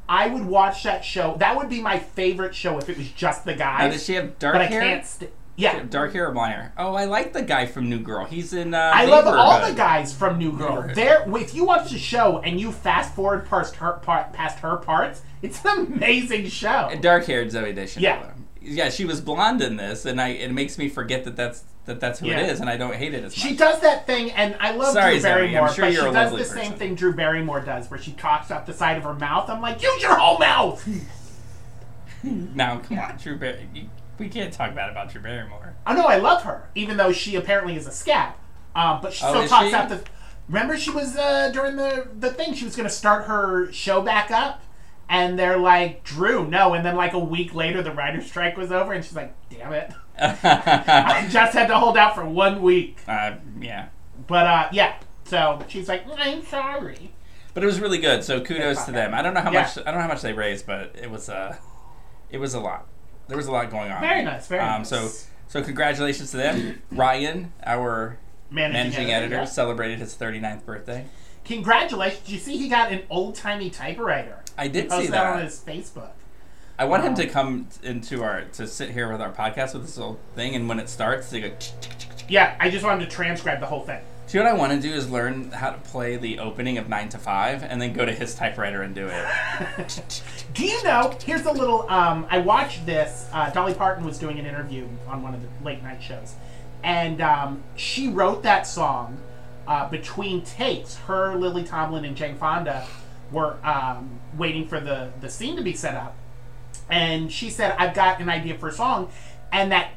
I would watch that show. That would be my favorite show if it was just the Now, guys. does she have dark but I hair? can't. St- yeah, Dark hair or blonde hair? Oh, I like the guy from New Girl. He's in. Uh, I love all the guys from New Girl. There, if you watch the show and you fast forward past her part, past her parts, it's an amazing show. Dark haired Zooey Deschanel. Yeah. Yeah, she was blonde in this, and I it makes me forget that that's that that's who Yeah. it is, and I don't hate it as much. She does that thing, and I love Sorry, Drew Zooey, Barrymore, sure but she does the same thing Drew Barrymore does, where she talks out the side of her mouth. I'm like, use your whole mouth. now, come on, Drew Bar- you- We can't talk bad about Drew Barrymore. I know I love her, even though she apparently is a scab. Um, but she Oh, still talks she? out the. Remember, she was uh, during the the thing. She was going to start her show back up, and they're like, "Drew, no." And then like a week later, the writer's strike was over, and she's like, "Damn it, I just had to hold out for one week." uh, yeah. But uh, yeah, so she's like, "I'm sorry." But it was really good, so kudos to them. I don't know how Yeah. much I don't know how much they raised, but it was uh it was a lot. There was a lot going on. Very nice, very um, nice. So so congratulations to them. Ryan, our Managing, managing editor, yeah. celebrated his 39th birthday. Congratulations! Did you see he got an old timey typewriter? I did He posted see that that. on his Facebook. I want him to come into our to sit here with our podcast with this little thing, and when it starts, they go. Yeah, I just wanted to transcribe the whole thing. See what I want to do is learn how to play the opening of Nine to Five, and then go to his typewriter and do it. Do you know? Here's a little. Um, I watched this. Uh, Dolly Parton was doing an interview on one of the late night shows, and um, she wrote that song uh, between takes. Her, Lily Tomlin, and Jane Fonda were um, waiting for the the scene to be set up, and she said, "I've got an idea for a song," and that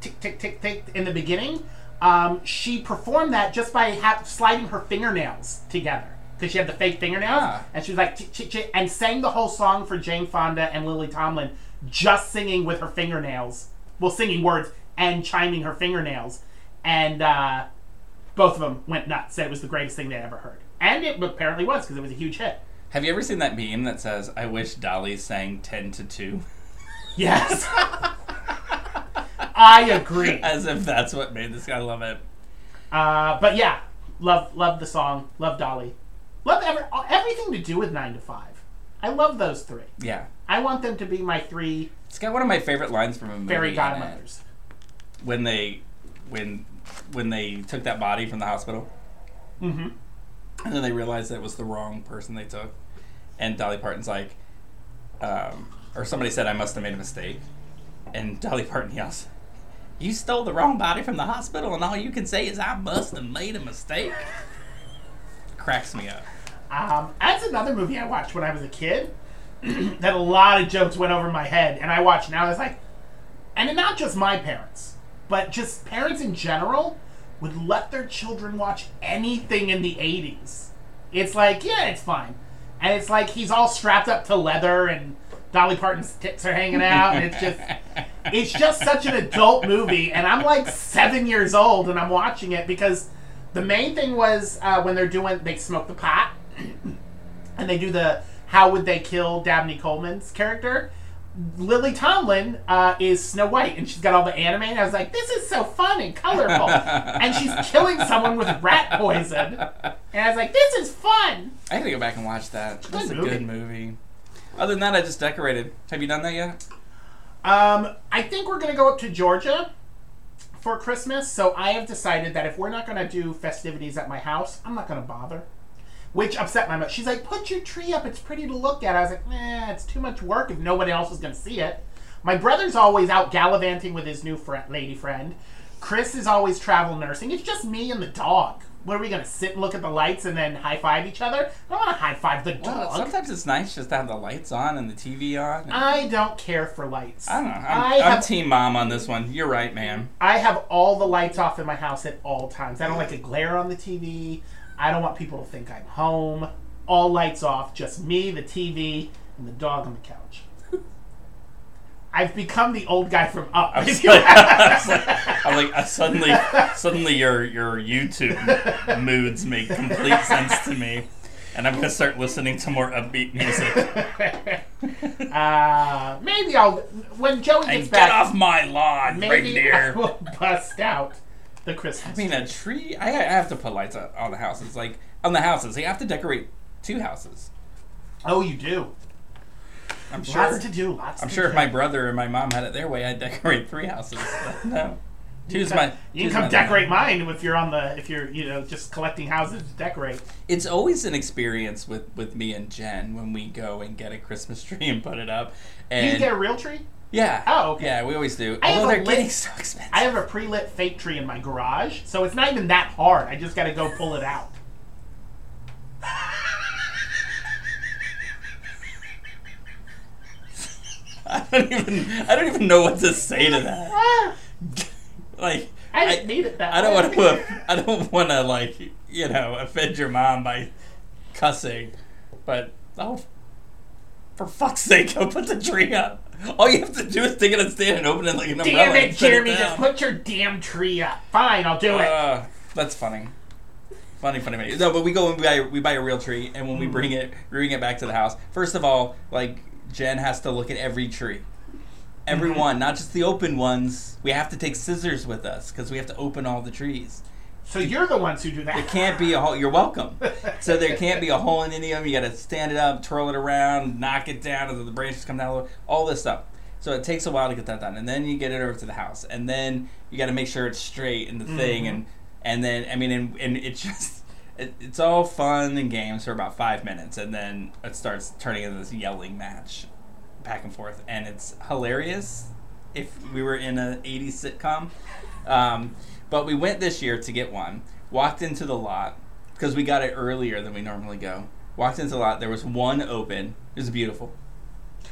tick tick tick tick in the beginning. Um, she performed that just by ha- sliding her fingernails together because she had the fake fingernails, Ah. and she was like tick, tick, tick, and sang the whole song for Jane Fonda and Lily Tomlin, just singing with her fingernails, well, singing words and chiming her fingernails, and uh, both of them went nuts. Said it was the greatest thing they'd ever heard, and it apparently was because it was a huge hit. Have you ever seen that meme that says, "I wish Dolly sang ten to 2? Yes, I agree. As if that's what made this guy love it. Uh, but yeah, love love the song, love Dolly, love every, everything to do with Nine to Five. I love those three. Yeah, I want them to be my three it's got one of my favorite lines from a movie. fairy godmothers. when they when when they took that body from the hospital, Mm-hmm. and then they realized that it was the wrong person they took, and Dolly Parton's like, um, or somebody said, "I must have made a mistake," and Dolly Parton yells. You stole the wrong body from the hospital, and all you can say is, "I must have made a mistake." Cracks me up. Um, that's another movie I watched when I was a kid. that a lot of jokes went over my head, and I watch now. It's like, and not just my parents, but just parents in general would let their children watch anything in the '80s. It's like, yeah, it's fine, and it's like he's all strapped up to leather, and Dolly Parton's tits are hanging out, and it's just, it's just such an adult movie, and I'm like seven years old, and I'm watching it because the main thing was uh, when they're doing, they smoke the pot, and they do the how would they kill Dabney Coleman's character. Lily Tomlin uh, is Snow White, and she's got all the anime. And I was like, "This is so fun and colorful," and she's killing someone with rat poison. And I was like, "This is fun." I gotta go back and watch that. That's a movie. good movie. Other than that, I just decorated. Have you done that yet? Um, I think we're gonna go up to Georgia for Christmas. So I have decided that if we're not gonna do festivities at my house, I'm not gonna bother. Which upset my mother. She's like, "Put your tree up. It's pretty to look at." I was like, "Eh, it's too much work if nobody else is gonna see it." My brother's always out gallivanting with his new friend, lady friend. Chris is always travel nursing. It's just me and the dog. What are we gonna sit and look at the lights and then high five each other? I don't want to high five the Well, dog. sometimes it's nice just to have the lights on and the TV on. I don't care for lights. I don't know. I'm, I have team mom on this one. You're right, man. I have all the lights off in my house at all times. I don't like a glare on the TV. I don't want people to think I'm home. All lights off, just me, the TV, and the dog on the couch. I've become the old guy from Up. I'm like. I'm like uh, suddenly, suddenly your your YouTube moods make complete sense to me, and I'm gonna start listening to more upbeat music. uh, maybe I'll when Joey And gets get back. off my lawn, right maybe I there. will bust out the Christmas. I mean, a tree. I, I have to put lights on, on the houses. Like on the houses, you have to decorate two houses. oh, you do. I'm sure. Lots to do. Lots. I'm to sure if my brother and my mom had it their way, I'd decorate three houses. But no, two's Come- my. You can come decorate mine if you're on the if you're you know just collecting houses to decorate. It's always an experience with with me and Jen when we go and get a Christmas tree and put it up. Do And you get a real tree? Yeah, Oh, okay. yeah, we always do. I Although they're lit- getting so expensive. I have a pre-lit fake tree in my garage, so it's not even that hard. I just got to go pull it out. I don't even. I don't even know what to say to that. Ah, Like I didn't need it that I don't want to. put. I don't want to like you know offend your mom by cussing, but oh, for fuck's sake, go put the tree up. All you have to do is take it on stand and open it like an umbrella. Damn it, and Jeremy! down. Just put your damn tree up. Fine, I'll do it. Uh, that's funny. Funny, funny, funny. No, but we go and we buy, we buy a real tree, and when we Mm. bring it, we bring it back to the house. First of all, like Jen has to look at every tree, every Mhm. one, not just the open ones. We have to take scissors with us because we have to open all the trees. So you're the ones who do that. It can't be a hole. You're welcome. So there can't be a hole in any of them. You got to stand it up, twirl it around, knock it down, and then the branches come down. All this stuff. So it takes a while to get that done, and then you get it over to the house, and then you got to make sure it's straight in the thing, Mhm. and and then I mean, and, and it just it, it's all fun and games for about five minutes, and then it starts turning into this yelling match, back and forth, and it's hilarious. If we were in an '80s sitcom, um, but we went this year to get one. Walked into the lot because we got it earlier than we normally go. Walked into the lot. There was one open. It was beautiful.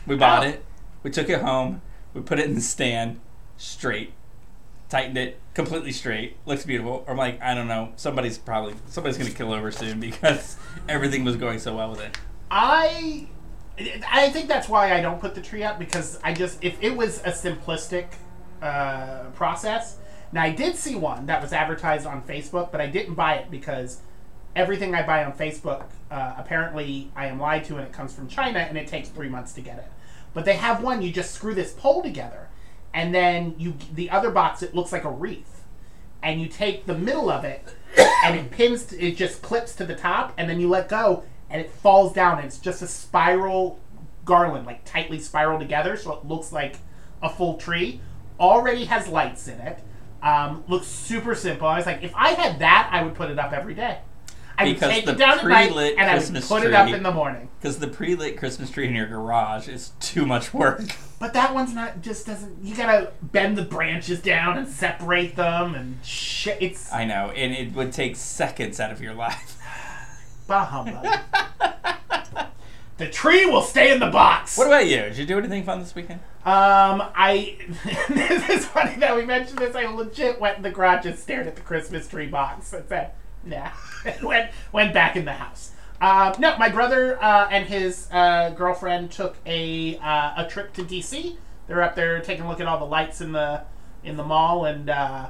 We bought it. We took it home. We put it in the stand, straight. Tightened it completely straight. Looks beautiful. I'm like, I don't know. Somebody's probably somebody's gonna kill over soon because everything was going so well with it. I I think that's why I don't put the tree up because I just if it was a simplistic uh, process. Now I did see one that was advertised on Facebook, but I didn't buy it because everything I buy on Facebook uh, apparently I am lied to and it comes from China and it takes three months to get it. But they have one you just screw this pole together and then you the other box it looks like a wreath. And you take the middle of it and it pins to, it just clips to the top and then you let go and it falls down and it's just a spiral garland like tightly spiraled together so it looks like a full tree. Already has lights in it um, looks super simple i was like if i had that i would put it up every day i would Because take it down at night and i would Christmas put it up in the morning Because the pre-lit Christmas tree in your garage is too much work. but that one's not just doesn't you gotta bend the branches down and separate them and shit it's I know, and it would take seconds out of your life. bah humbug The tree will stay in the box. What about you? Did you do anything fun this weekend? Um, I. this is funny that we mentioned this. I legit went in the garage and stared at the Christmas tree box and said, "Nah." went went back in the house. Uh, no, my brother uh, and his uh, girlfriend took a uh, a trip to DC. They're up there taking a look at all the lights in the in the mall and uh,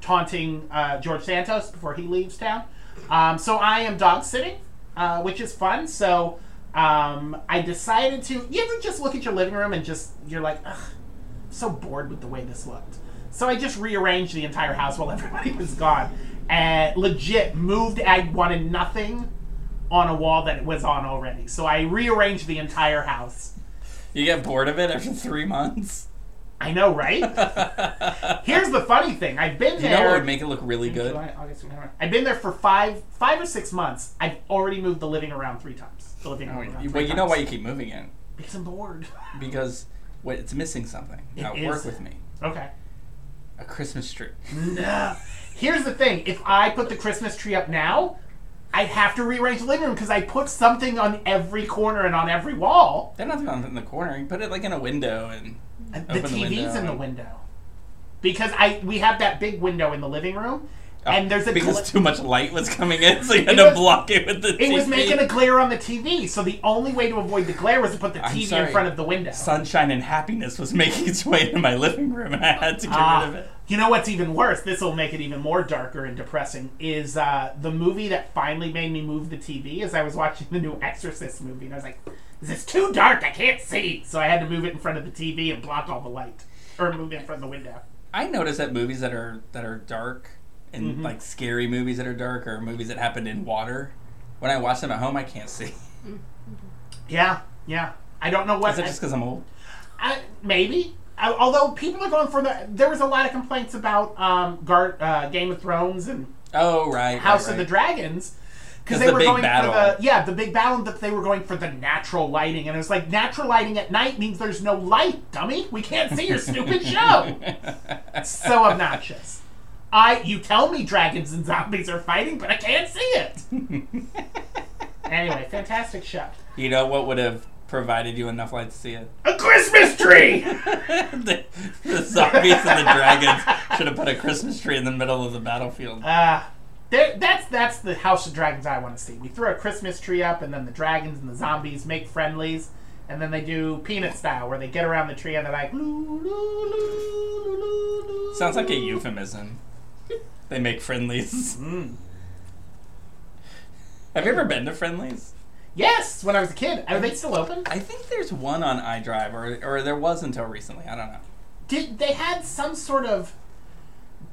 taunting uh, George Santos before he leaves town. Um, so I am dog sitting, uh, which is fun. So um, I decided to. You ever just look at your living room and just you're like, ugh, I'm so bored with the way this looked. So I just rearranged the entire house while everybody was gone, and legit moved. I wanted nothing on a wall that it was on already. So I rearranged the entire house. You get bored of it after three months? I know, right? Here's the funny thing. I've been You there. You know what would make it look really good? July, August, I've been there for five, five or six months. I've already moved the living around three times. Oh, the living room around Well, you know why you keep moving it? Because I'm bored. Because what, it's missing something. It Now is. work with me. okay. A Christmas tree. No. Here's the thing. If I put the Christmas tree up now, I'd have to rearrange the living room because I put something on every corner and on every wall. They're not in the corner. You put it like in a window and uh, open the TV's window in the window. Because I we have that big window in the living room, and there's a Oh, because gla- too much light was coming in, so you had It to block it with the it TV. was making a glare on the TV. So the only way to avoid the glare was to put the I'm TV in front of the window. Sunshine and happiness was making its way into my living room, and I had to get Ah, rid of it. You know what's even worse? This will make it even more darker and depressing. Is uh, the movie that finally made me move the TV? As I was watching the new Exorcist movie, and I was like, "This "Is too dark? I can't see." So I had to move it in front of the TV and block all the light, or move it in front of the window. I notice that movies that are that are dark and Mm-hmm. like scary movies that are dark or movies that happen in water, when I watch them at home, I can't see. Yeah, yeah. I don't know what. Is it just because I'm old? I, maybe. I, although people are going for the, there was a lot of complaints about um, Gar, uh, Game of Thrones and Oh right, House right, of the Dragons Because they the were going battle. for the yeah the big battle that they were going for the natural lighting and it was like natural lighting at night means there's no light dummy we can't see your stupid show so obnoxious I you tell me dragons and zombies are fighting but I can't see it anyway fantastic show You know what would have provided you enough light to see it? a Christmas tree the, the zombies and the dragons should have put a Christmas tree in the middle of the battlefield. uh, there, that's that's the House of Dragons I want to see. We throw a Christmas tree up, and then the dragons and the zombies make friendlies, and then they do peanut style, where they get around the tree and they're like, "Loo, loo, loo, loo, loo, loo." Sounds like a euphemism. They make friendlies. Mm. Have you ever been to Friendly's? Yes, when I was a kid. Are they still open? I think there's one on iDrive, or or there was until recently. I don't know. Did they had some sort of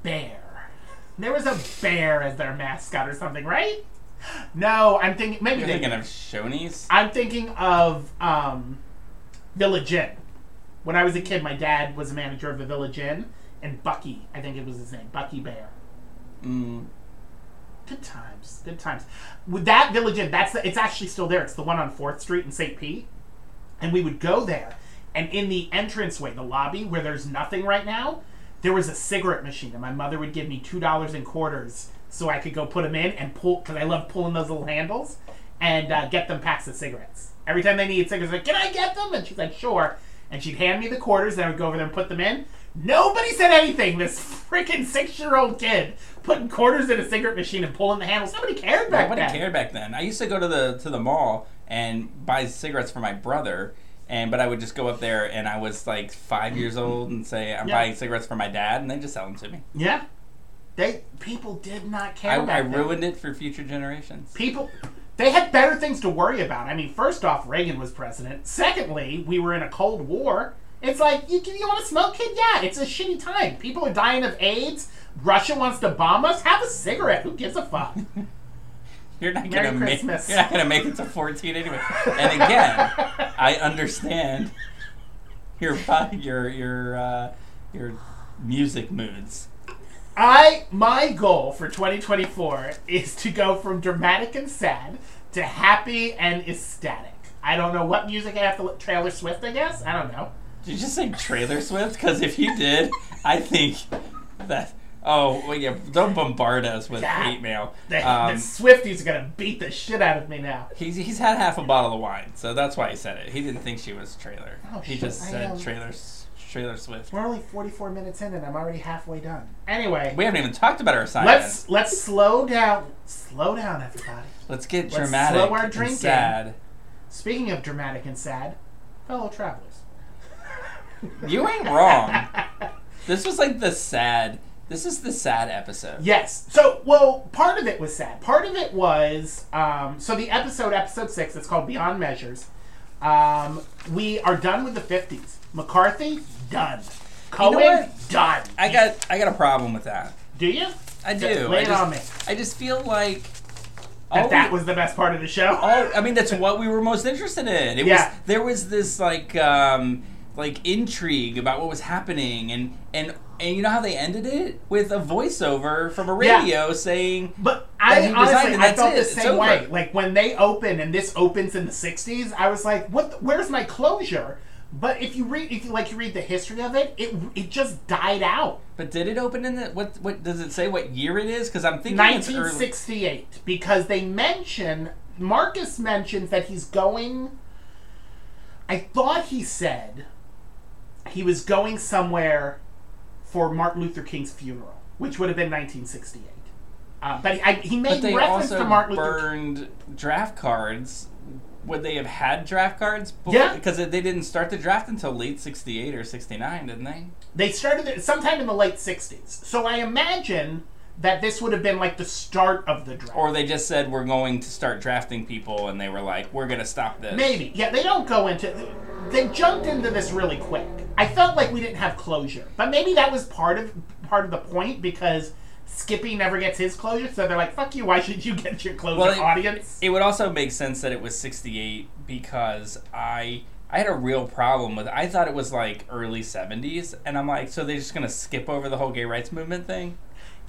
bear? There was a bear as their mascot or something, right? No, I'm thinking maybe You're they. thinking of Shoney's? I'm thinking of um, Village Inn. When I was a kid, my dad was a manager of the Village Inn, and Bucky, I think it was his name, Bucky Bear. Mm, Good times, good times. With that Village Inn, that's the, it's actually still there. It's the one on Fourth Street in St. Pete, and we would go there, and in the entranceway, the lobby where there's nothing right now, there was a cigarette machine, and my mother would give me two dollars in quarters so I could go put them in and pull because I love pulling those little handles and uh, get them packs of cigarettes. Every time they needed cigarettes, like, can I get them? And she's like, sure. And she'd hand me the quarters, and I would go over there and put them in. Nobody said anything. This freaking six-year-old kid putting quarters in a cigarette machine and pulling the handles. Nobody cared back then. nobody then. cared back then. I used to go to the to the mall and buy cigarettes for my brother, and but I would just go up there and I was like five years old and say I'm Yeah. buying cigarettes for my dad, and they just sell them to me. Yeah, they people did not care. I, I ruined it for future generations. people they had better things to worry about. I mean, first off, Reagan was president. Secondly, we were in a Cold War. It's like, you, you want to smoke, kid? Yeah, it's a shitty time. People are dying of AIDS. Russia wants to bomb us. Have a cigarette. Who gives a fuck? You're not Merry gonna make you're not gonna make it to 14 anyway. And again, I understand your your your uh, your music moods. I my goal for 2024 is to go from dramatic and sad to happy and ecstatic. I don't know what music I have to let Taylor Swift. I guess I don't know. Did you just say Trailer Swift? Because if you did, I think that Oh, well, yeah. Don't bombard us with God. hate mail. The, Um, the Swifties are gonna beat the shit out of me now. he's, he's had half a bottle of wine, so that's why he said it. He didn't think she was trailer. Oh, he shit, just said am- trailer, trailer Swift. We're only 44 minutes in, and I'm already halfway done. Anyway, We haven't even talked about our assignment. let's let's slow down. Slow down, everybody. Let's get let's dramatic slow our and drinking. sad. Speaking of dramatic and sad, fellow travelers. You ain't wrong. this was like the sad. This is the sad episode. Yes. So, well, part of it was sad. Part of it was um, so the episode, episode six, it's called Beyond Measures. Um, we are done with the fifties. McCarthy done. Cohn what? done. I got I got a problem with that. Do you? I do. Lay I it just, on me. I just feel like That all that was the best part of the show. all I mean that's what we were most interested in. It Yeah. was there was this like um like intrigue about what was happening and and and you know how they ended it with a voiceover from a Yeah. radio saying But I honestly, I felt it. the same way. Like when they open and this opens in the '60s, I was like, "What? The, where's my closure?" But if you read, if you like, you read the history of it, it it just died out. but did it open in the what what does it say what year it is cuz I'm thinking it's early. 1968, because they mention Marcus mentions that he's going. I thought he said he was going somewhere for Martin Luther King's funeral, which would have been 1968. Uh, but he, I, he But made they reference also to Martin Luther King. burned draft cards. Would they have had draft cards? Before? Yeah. Because they didn't start the draft until late '68 or '69, didn't they? They started it sometime in the late 60s. So I imagine that this would have been like the start of the draft. Or they just said we're going to start drafting people, and they were like, "We're going to stop this." Maybe. Yeah, they don't go into. They jumped into this really quick. I felt like we didn't have closure, but maybe that was part of part of the point because Skippy never gets his closure, so they're like, "Fuck you! Why should you get your closure, Well, it- audience?" It would also make sense that it was '68 because I I had a real problem with. I thought it was like early '70s, and I'm like, so they're just going to skip over the whole gay rights movement thing?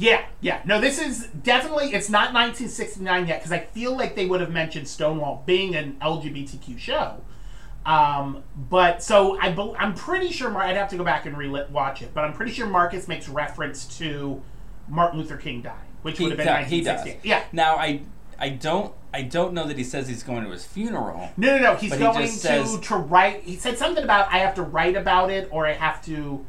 Yeah, yeah. No, this is definitely. It's not 1969 yet because I feel like they would have mentioned Stonewall being an LGBTQ show. Um, but so I, I'm pretty sure. Mar- I'd have to go back and re watch it, but I'm pretty sure Marcus makes reference to Martin Luther King dying, which He, would have been do- he does. 1968. Yeah. Now I I don't I don't know that he says he's going to his funeral. No, no, no. He's But he going to says- to write. He said something about I have to write about it, or I have to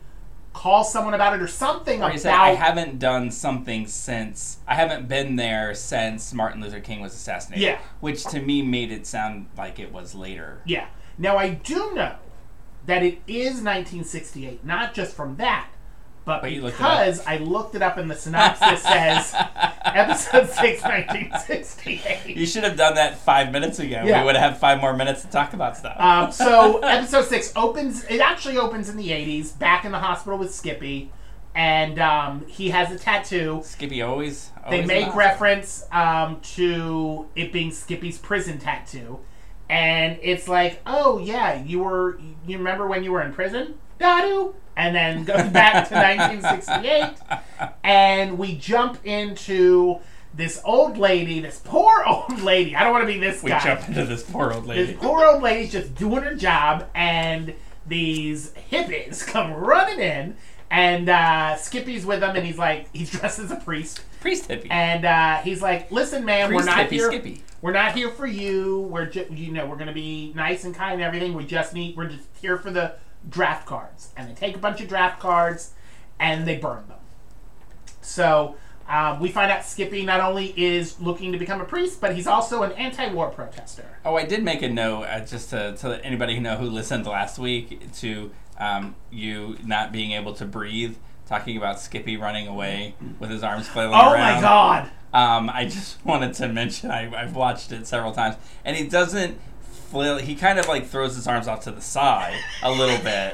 call someone about it, or something Or about. said, I haven't done something since, I haven't been there since Martin Luther King was assassinated. Yeah. Which to me made it sound like it was later. Yeah. Now I do know that it is 1968, not just from that, but But you looked it up. because I looked it up and the synopsis says episode six, 1968. You should have done that five minutes ago. Yeah. We would have five more minutes to talk about stuff. Um, so episode six opens. It actually opens in the 80s, back in the hospital with Skippy, and um, he has a tattoo. Skippy always. They make reference um, to it being Skippy's prison tattoo, and it's like, oh yeah, you were. You remember when you were in prison, Dadu? And then goes back to 1968, and we jump into this old lady, this poor old lady. I don't want to be this We guy. jump into this poor old lady. This poor old lady's just doing her job, and these hippies come running in, and uh, Skippy's with them, and he's like, he's dressed as a priest, Priest hippie. and uh, he's like, "Listen, man, Priest we're not hippie here. Skippy. We're not here for you. We're just, you know, we're gonna be nice and kind and everything. We just need, we're just here for the draft cards." And they take a bunch of draft cards, and they burn them. So. Um, we find out Skippy not only is looking to become a priest, but he's also an anti-war protester. Oh, I did make a note uh, just to, to let anybody who know who listened last week to um, you not being able to breathe, talking about Skippy running away with his arms flailing Oh around. Oh my god! Um, I just wanted to mention I, I've watched it several times, and he doesn't flail. He kind of like throws his arms off to the side a little bit.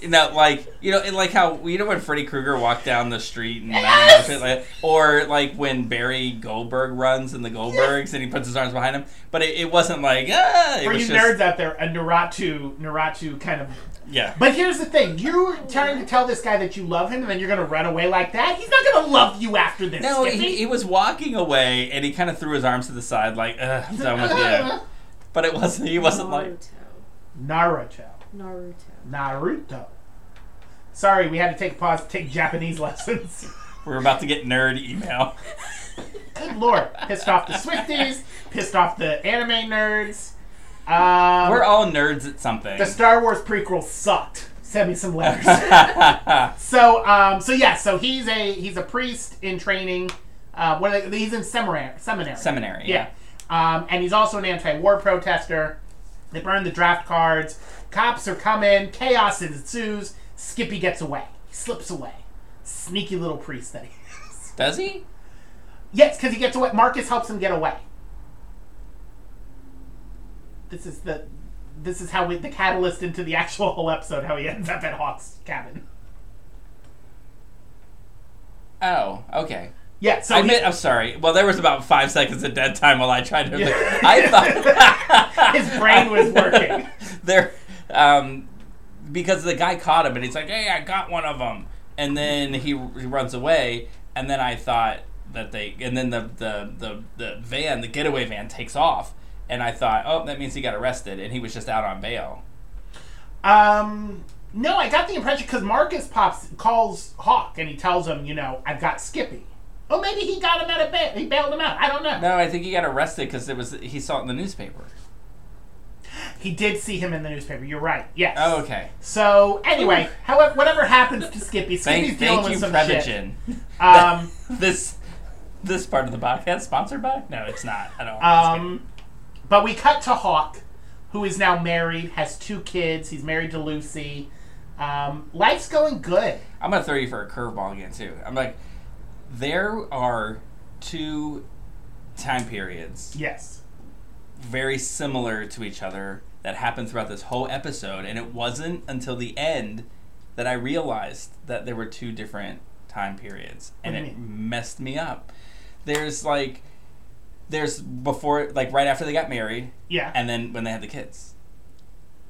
You know, like you know, like how you know when Freddy Krueger walked down the street and Yes! like, or like when Barry Goldberg runs in the Goldbergs and he puts his arms behind him. But it, it wasn't like ah. It For you just, nerds out there, a Naruto, Naruto kind of. Yeah. But here's the thing: you're trying to tell this guy that you love him, and then you're gonna run away like that. He's not gonna love you after this. No, he, he was walking away and he kind of threw his arms to the side, like, Ugh, I'm done with you. But it wasn't. He wasn't like. Naruto. Naruto. Naruto. Sorry, we had to take a pause to take Japanese lessons. We're about to get nerd email. Good lord. Pissed off the Swifties, pissed off the anime nerds. Um, We're all nerds at something. the Star Wars prequel sucked. Send me some letters. so, um, so yeah, so he's a he's a priest in training. Uh, what are they, he's in seminary. Seminary. Seminary, Yeah. Um, and he's also an anti-war protester. They burn the draft cards. Cops are coming. Chaos ensues. Skippy gets away. He slips away. Sneaky little priest that he is. Does he? Yes, because he gets away. Marcus helps him get away. This is the this is how we the catalyst into the actual whole episode. How he ends up at Hawk's cabin. Oh, okay. Yeah. So I he- admit, I'm sorry. Well, there was about five seconds of dead time while I tried to. Yeah. I thought his brain was working. there, um, because the guy caught him and he's like, "Hey, I got one of them," and then he, he runs away, and then I thought that they, and then the the the the van, the getaway van, takes off, and I thought, oh, that means he got arrested, and he was just out on bail. Um, no, I got the impression because Marcus pops calls Hawk and he tells him, you know, I've got Skippy. Oh, maybe he got him out of bail. He bailed him out. I don't know. No, I think he got arrested because it was he saw it in the newspaper. He did see him in the newspaper. You're right. Yes. Oh, okay. So anyway, however, whatever happens to Skippy, Skippy's Thank, dealing thank you, with some shit. Um, this this part of the podcast sponsored by? No, it's not. I don't. um, but we cut to Hawk, who is now married, has two kids. He's married to Lucy. Um, life's going good. I'm gonna throw you for a curveball again too. I'm like, there are two time periods Yes. very similar to each other that happened throughout this whole episode, and it wasn't until the end that I realized that there were two different time periods, and it you messed me up. There's like, there's before, like right after they got married, Yeah. and then when they had the kids.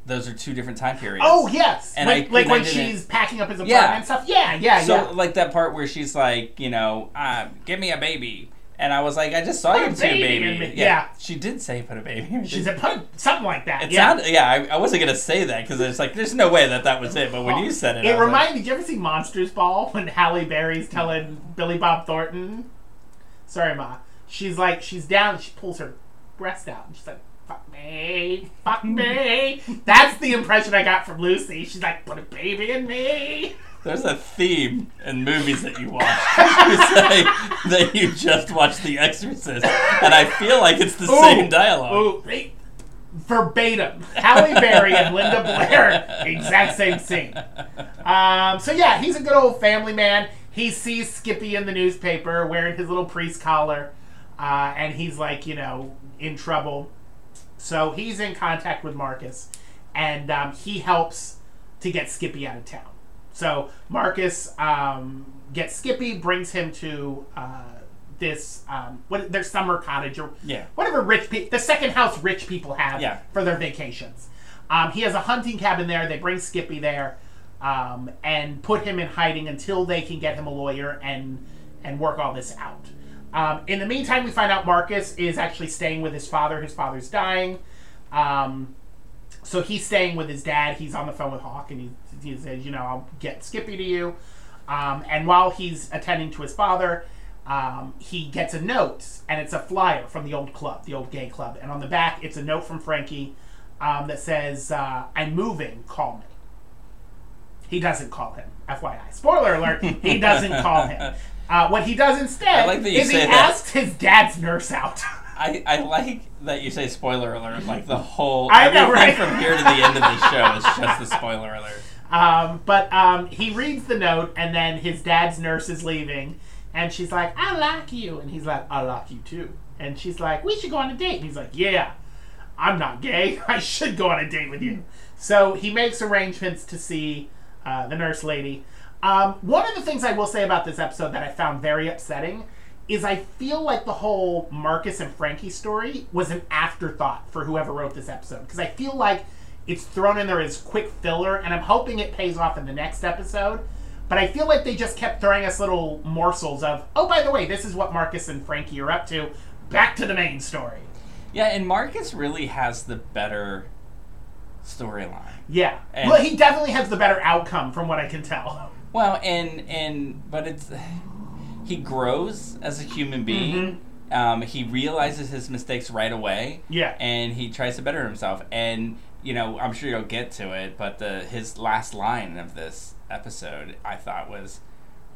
Those are two different time periods. oh yes. And like, I- like I when she's packing up his apartment Yeah. and stuff. Yeah. Yeah. So yeah. like that part where she's like, you know, uh, give me a baby, and I was like, I just saw Put you a two baby baby. me. Yeah. she did say put a baby. in me. She said put something like that. It yeah. sounded, yeah. I, I wasn't gonna say that because it's like, there's no way that that was it. But when you said it, It reminded me. Did you ever see Monsters Ball when Halle Berry's telling Billy Bob Thornton? Sorry, ma. She's like, she's down. She pulls her breast out, and she's like, "Fuck me, fuck me." That's the impression I got from Lucy. She's like, "Put a baby in me." there's a theme in movies that you watch. you say that you just watched The Exorcist, and I feel like it's the same dialogue. Ooh, they- verbatim. Halle Berry and Linda Blair, exact same scene. Um, so yeah, he's a good old family man. He sees Skippy in the newspaper wearing his little priest collar, uh, and he's like, you know, in trouble. So he's in contact with Marcus, and um, he helps to get Skippy out of town. So Marcus um, gets Skippy, brings him to uh, this um, what their summer cottage or Yeah. whatever rich people, the second house rich people have Yeah. for their vacations. Um, he has a hunting cabin there. They bring Skippy there um, and put him in hiding until they can get him a lawyer and and work all this out. Um, in the meantime, we find out Marcus is actually staying with his father. His father's dying. Um, so he's staying with his dad. He's on the phone with Hawk, and he, he says, "You know, I'll get Skippy to you." Um, and while he's attending to his father, um, he gets a note, and it's a flyer from the old club, the old gay club. And on the back, it's a note from Frankie um, that says, uh, "I'm moving. Call me." He doesn't call him. FYI, spoiler alert: he doesn't call him. Uh, what he does instead like is he that. asks his dad's nurse out. I, I like that you say spoiler alert. Like the whole I know, everything right? from here to the end of the show is just a spoiler alert. Um, but um, he reads the note, and then his dad's nurse is leaving, and she's like, "I like you," and he's like, "I like you too," and she's like, "We should go on a date," and he's like, "Yeah, I'm not gay. I should go on a date with you." So he makes arrangements to see uh, the nurse lady. Um, one of the things I will say about this episode that I found very upsetting is I feel like the whole Marcus and Frankie story was an afterthought for whoever wrote this episode because I feel like it's thrown in there as quick filler, and I'm hoping it pays off in the next episode. But I feel like they just kept throwing us little morsels of, oh, by the way, this is what Marcus and Frankie are up to. Back to the main story. Yeah, and Marcus really has the better storyline. Yeah. And- well, he definitely has the better outcome from what I can tell. Well, and and but it's he grows as a human being. Mhm. Um, he realizes his mistakes right away. Yeah. and he tries to better himself. And you know, I'm sure you'll get to it, but the his last line of this episode I thought was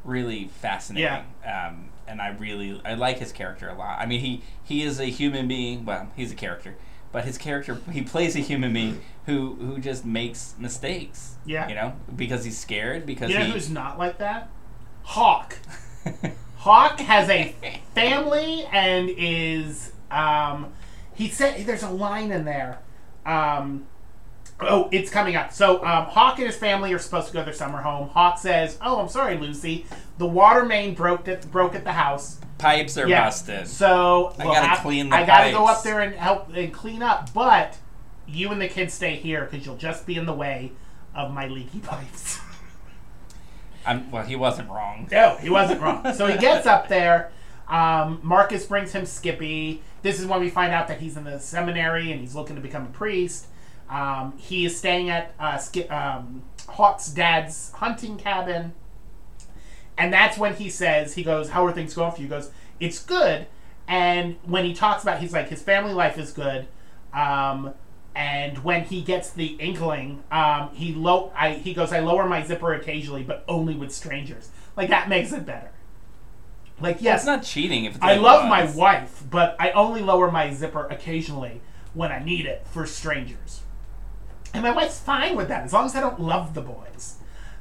really fascinating. Um, and I really I like his character a lot. I mean, he he is a human being. Well, he's a character, but his character he plays a human being who who just makes mistakes. Yeah. you know, because he's scared. Because You know he. who's not like that? Hawk. Hawk has a family and is um he said there's a line in there. Um Oh, it's coming up. So um, Hawk and his family are supposed to go to their summer home. Hawk says, "Oh, I'm sorry, Lucy. The water main broke at broke at the house. Pipes are Yeah. busted. So I we'll gotta have- clean the I gotta go pipes." up there and help and clean up. But you and the kids stay here because you'll just be in the way of my leaky pipes." I'm, well, he wasn't wrong. No, he wasn't wrong. So he gets up there. Um, Marcus brings him Skippy. This is when we find out that he's in the seminary and he's looking to become a priest. Um, he is staying at uh, um, Hawk's dad's hunting cabin. And that's when he says, he goes, How are things going for you? He goes, It's good. And when he talks about, he's like, his family life is good. Um, and when he gets the inkling, um, he low, I, he goes, I lower my zipper occasionally, but only with strangers. Like that makes it better. Like yes, It's not cheating if it's I love my wife, but I only lower my zipper occasionally when I need it for strangers. And my wife's fine with that as long as I don't love the boys.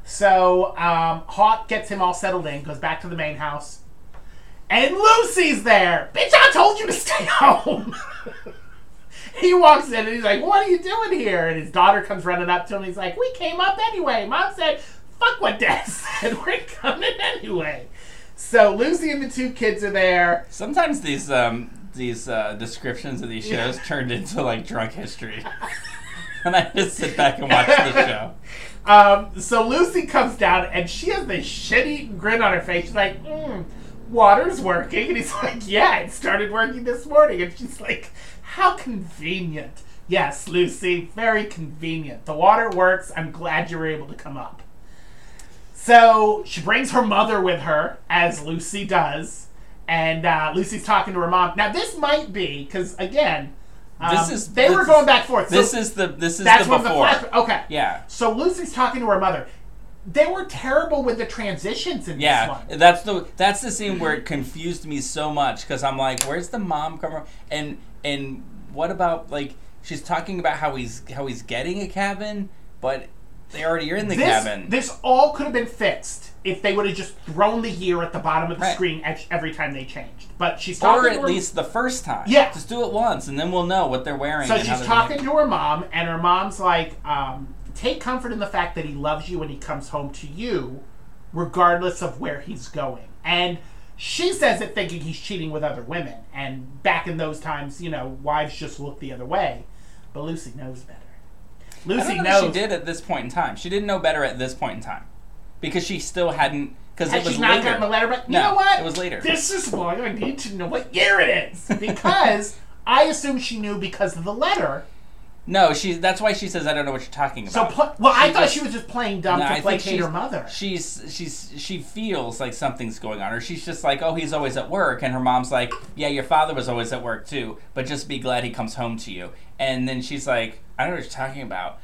So um, Hawk gets him all settled in, goes back to the main house, and Lucy's there. Bitch, I told you to stay home. he walks in and he's like, "What are you doing here?" And his daughter comes running up to him. He's like, "We came up anyway." Mom said, "Fuck what Dad said. We're coming anyway." So Lucy and the two kids are there. Sometimes these um these uh, descriptions of these shows turned into like drunk history, and I just sit back and watch the show. Um, so Lucy comes down and she has this shitty grin on her face. She's like, mm, "Water's working," and he's like, "Yeah, it started working this morning." And she's like, "How convenient." Yes, Lucy, very convenient. The water works. I'm glad you were able to come up. So she brings her mother with her, as Lucy does, and uh, Lucy's talking to her mom. Now this might be because again, um, This is- they this were is- going back and forth. So This is the this is that's the when the before. flashback. Okay, yeah, so Lucy's talking to her mother. They were terrible with the transitions in this yeah. one. That's the that's the scene where it confused me so much because I'm like, where's the mom come from? And and what about like she's talking about how he's how he's getting a cabin, but they already are in the this, cabin. this all could have been fixed if they would have just thrown the year at the bottom of the Right. screen every time they changed. But she's talking or to at her, least the first time. Yeah. Just do it once, and then we'll know what they're wearing. So she's talking to her mom, and her mom's like, um, "Take comfort in the fact that he loves you when he comes home to you, regardless of where he's going." And she says it thinking he's cheating with other women. And back in those times, you know, wives just look the other way. But Lucy knows better. I Lucy don't know knows. if she did at this point in time. She didn't know better at this point in time because she still hadn't. Because it was she not later. gotten the letter back? You No, know what? it was later. This is why I need to know what year it is. Because I assume she knew because of the letter. No, she. That's why she says I don't know what you're talking So, about. pl- well, I She thought just- she was just playing dumb No, I to think placate she's- her mother. She's she's she feels like something's going on, or she's just like, oh, he's always at work, and her mom's like, yeah, your father was always at work too, but just be glad he comes home to you. And then she's like, I don't know what you're talking about,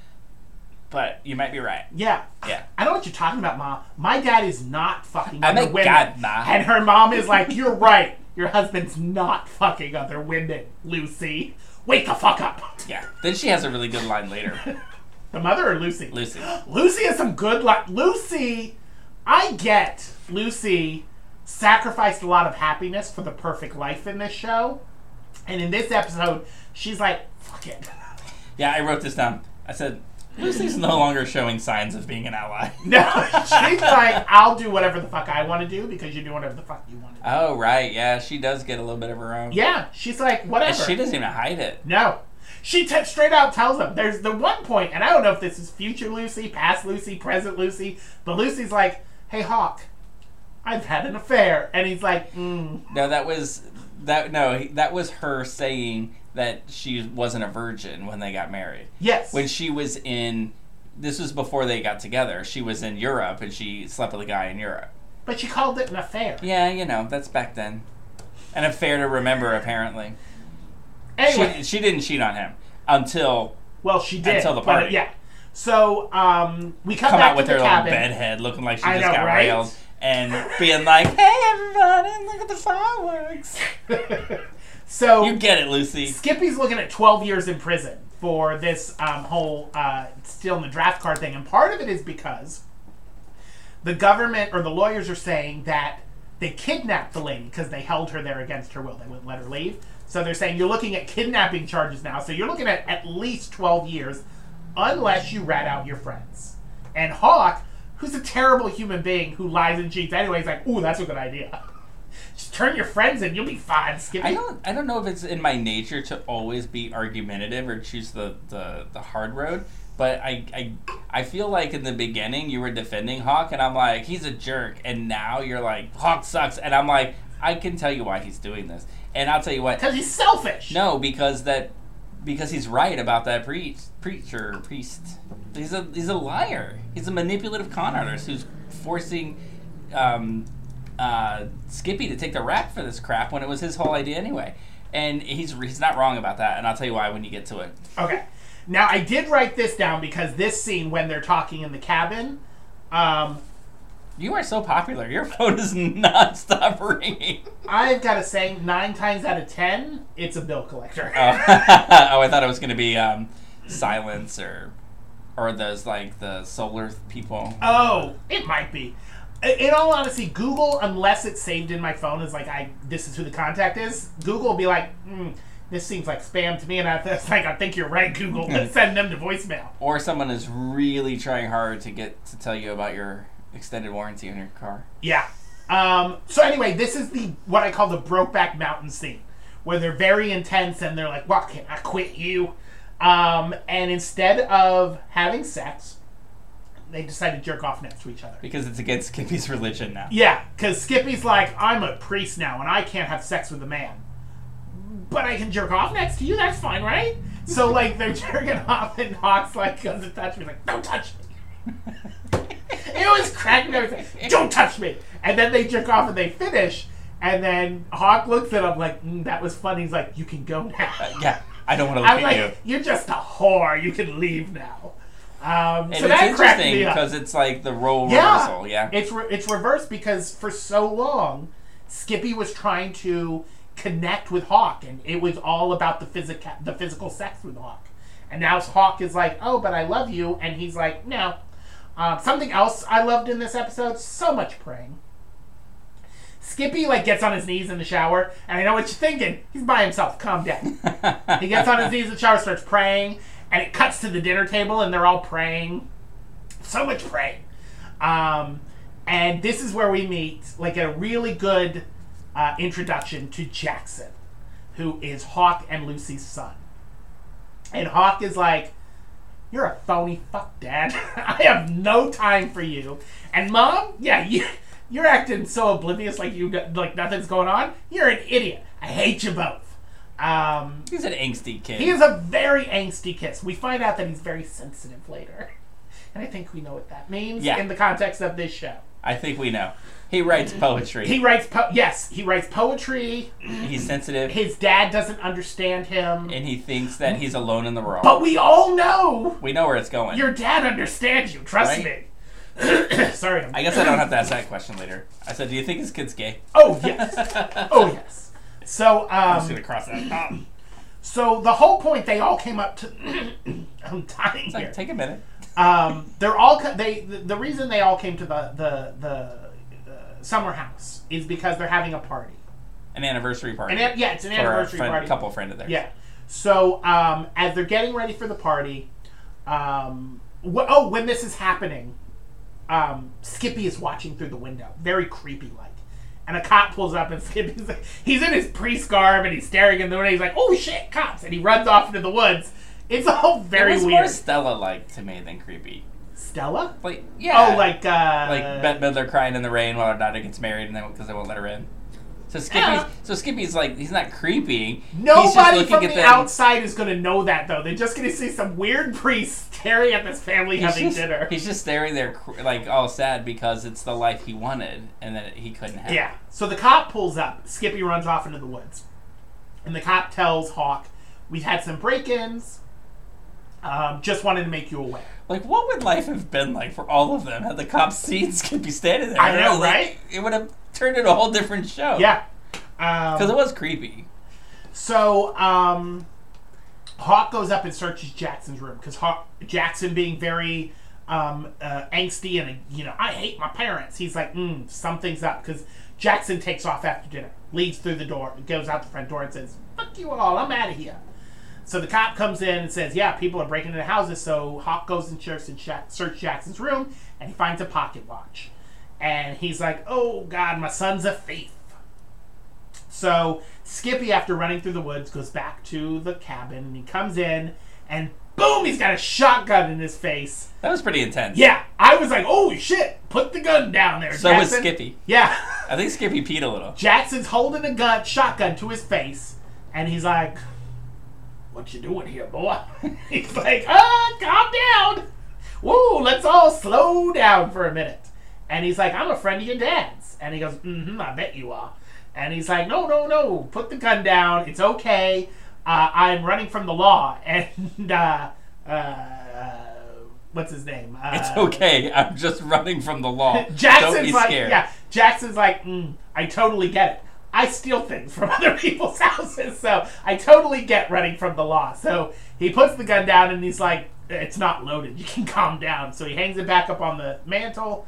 but you might be right. Yeah. Yeah. I don't know what you're talking about, Mom. My dad is not fucking Oh other my women. God, Ma. And her mom is like, You're right. Your husband's not fucking other women, Lucy. Wake the fuck up. Yeah. Then she has a really good line later. The mother or Lucy? Lucy. Lucy has some good luck. Lucy, I get Lucy sacrificed a lot of happiness for the perfect life in this show. And in this episode, she's like, fuck it. Yeah, I wrote this down. I said, Lucy's no longer showing signs of being an ally. No, she's like, I'll do whatever the fuck I want to do because you do whatever the fuck you want to do. Oh, right. Yeah, she does get a little bit of her own. Yeah, she's like, And whatever. she doesn't even hide it. No. She t- straight out tells him. There's the one point, and I don't know if this is future Lucy, past Lucy, present Lucy, but Lucy's like, hey, Hawk, I've had an affair. And he's like, mm. No, that was that. No, that was her saying that she wasn't a virgin when they got married. yes. When she was in, this was before they got together. She was in Europe and she slept with a guy in Europe. But she called it an affair. Yeah, you know, that's back then. An affair to remember, apparently. Anyway, She, she didn't cheat on him until well, she did. Until the but, party. yeah. So um, we come, come back out with her the little cabin. bedhead looking like she I just know, got right? railed and being like, hey, everybody, look at the fireworks. so You get it, Lucy. Skippy's looking at 12 years in prison for this um, whole uh, stealing the draft card thing, and part of it is because the government or the lawyers are saying that they kidnapped the lady because they held her there against her will. They wouldn't let her leave. So they're saying you're looking at kidnapping charges now. So you're looking at at least 12 years unless you rat out your friends. And Hawk, who's a terrible human being who lies and cheats anyway, is like, ooh, that's a good idea. Just turn your friends in, you'll be fine, Skippy. I don't I don't know if it's in my nature to always be argumentative or choose the, the, the hard road. But I, I I feel like in the beginning you were defending Hawk and I'm like, he's a jerk and now you're like, Hawk sucks and I'm like, I can tell you why he's doing this. And I'll tell you what Because he's selfish. No, because that because he's right about that preach preacher priest. He's a he's a liar. He's a manipulative con artist who's forcing um, uh, Skippy to take the rap for this crap when it was his whole idea anyway. And he's he's not wrong about that. And I'll tell you why when you get to it. Okay. Now I did write this down because this scene when they're talking in the cabin, um, You are so popular. Your phone is not stop ringing. I've got to say nine times out of ten, it's a bill collector. Oh, oh I thought it was going to be um, silence or or those like the solar people. Oh, it might be. In all honesty, Google, unless it's saved in my phone, is like I. This is who the contact is. Google will be like, hmm, this seems like spam to me, and I, it's like I think you're right, Google. Let's send them to voicemail. or someone is really trying hard to get to tell you about your extended warranty on your car. Yeah. Um, so anyway, this is the what I call the Brokeback Mountain scene, where they're very intense and they're like, "What can I quit you?" Um, and instead of having sex, they decide to jerk off next to each other. Because it's against Skippy's religion now. Yeah, because Skippy's like, "I'm a priest now, and I can't have sex with a man, but I can jerk off next to you. That's fine, right?" So like they're jerking off, and Hawk's like goes to touch me, like, "Don't touch me." it was cracking me. up. He's like, Don't touch me. And then they jerk off and they finish. And then Hawk looks at him like, mm, that was funny. He's like, you can go now. Yeah, I don't want to look I'm at like, you. you. are just a whore. You can leave now. Um, And so it's interesting because it's like the role Yeah, reversal. Yeah. it's re- it's reversed because for so long, Skippy was trying to connect with Hawk, and it was all about the physical the physical sex with Hawk. And now Hawk is like, oh, but I love you, and he's like, no. Um, something else I loved in this episode: so much praying. Skippy like gets on his knees in the shower, and I know what you're thinking. He's by himself. Calm down. he gets on his knees in the shower, starts praying, and it cuts to the dinner table, and they're all praying. So much praying. Um, and this is where we meet like a really good uh, introduction to Jackson, who is Hawk and Lucy's son. And Hawk is like, "You're a phony fuck, Dad. I have no time for you." And Mom, yeah, you you're acting so oblivious, like you like nothing's going on. You're an idiot. I hate you both. Um, He's an angsty kid. he is a very angsty kid. We find out that he's very sensitive later. And I think we know what that means Yeah. in the context of this show. I think we know. He writes poetry. He writes po- yes, he writes poetry. He's sensitive, His dad doesn't understand him. and he thinks that he's alone in the world. But we all know we know where it's going. your dad understands you. Trust Right? me. Sorry. I'm- I guess I don't have to ask that question later. I said, "Do you think his kid's gay?" oh yes. Oh yes. So I'm just um, gonna cross that. out. so the whole point they all came up to. I'm dying here. take a minute. um, they're all co- they the, the reason they all came to the the the uh, summer house is because they're having a party. An anniversary party. It, yeah, it's an for a anniversary friend, party. couple friend of theirs. Yeah. So um, as they're getting ready for the party, um, wh- oh, when this is happening, um, Skippy is watching through the window, very creepy like. And a cop pulls up, and Skippy's like, he's in his priest garb, and he's staring in the window. He's like, "Oh shit, cops!" And he runs off into the woods. It's all It very was more weird. Stella-like to me than creepy. Stella? Like, yeah. Oh, like uh, like Bette Midler crying in the rain while her daughter gets married, and then because they won't let her in. So Skippy's Yeah. so Skippy's like he's not creepy. Nobody from at the them- outside is going to know that, though. They're just going to see some weird priest staring at this family He's having just, dinner. he's just staring there, like all sad because it's the life he wanted and that he couldn't have. Yeah. So the cop pulls up. Skippy runs off into the woods. And the cop tells Hawk, We've had some break ins. Um, just wanted to make you aware. Like, what would life have been like for all of them had the cops seen Skippy standing there? I know, Like, right? It would have turned into a whole different show. Yeah. because Um, it was creepy. so um, Hawk goes up and searches Jackson's room because Jackson, being very um, uh, angsty and you know, I hate my parents. He's like, mm, something's up because Jackson takes off after dinner, leaves through the door, goes out the front door, and says, "Fuck you all, I'm out of here." So the cop comes in and says, "Yeah, people are breaking into houses." So Hawk goes and searches Jack- search Jackson's room, and he finds a pocket watch, and he's like, "Oh God, my son's a thief." So Skippy, after running through the woods, goes back to the cabin, and he comes in, and boom, he's got a shotgun in his face. That was pretty intense. Yeah, I was like, "Oh shit, put the gun down there." So was Skippy. Yeah. I think Skippy peed a little. Jackson's holding a gun, shotgun to his face, and he's like, "What you doing here, boy?" he's like, "Ah, calm down. Woo, let's all slow down for a minute." And he's like, "I'm a friend of your dad's," and he goes, "Mm-hmm, I bet you are." And he's like, "No, no, no, put the gun down. It's okay. Uh, I'm running from the law." And uh, uh, what's his name? Uh, It's okay. I'm just running from the law. Don't Jackson's be like, scared. yeah. Jackson's like, mm, I totally get it. I steal things from other people's houses, so I totally get running from the law. So he puts the gun down and he's like, it's not loaded. You can calm down. So he hangs it back up on the mantle.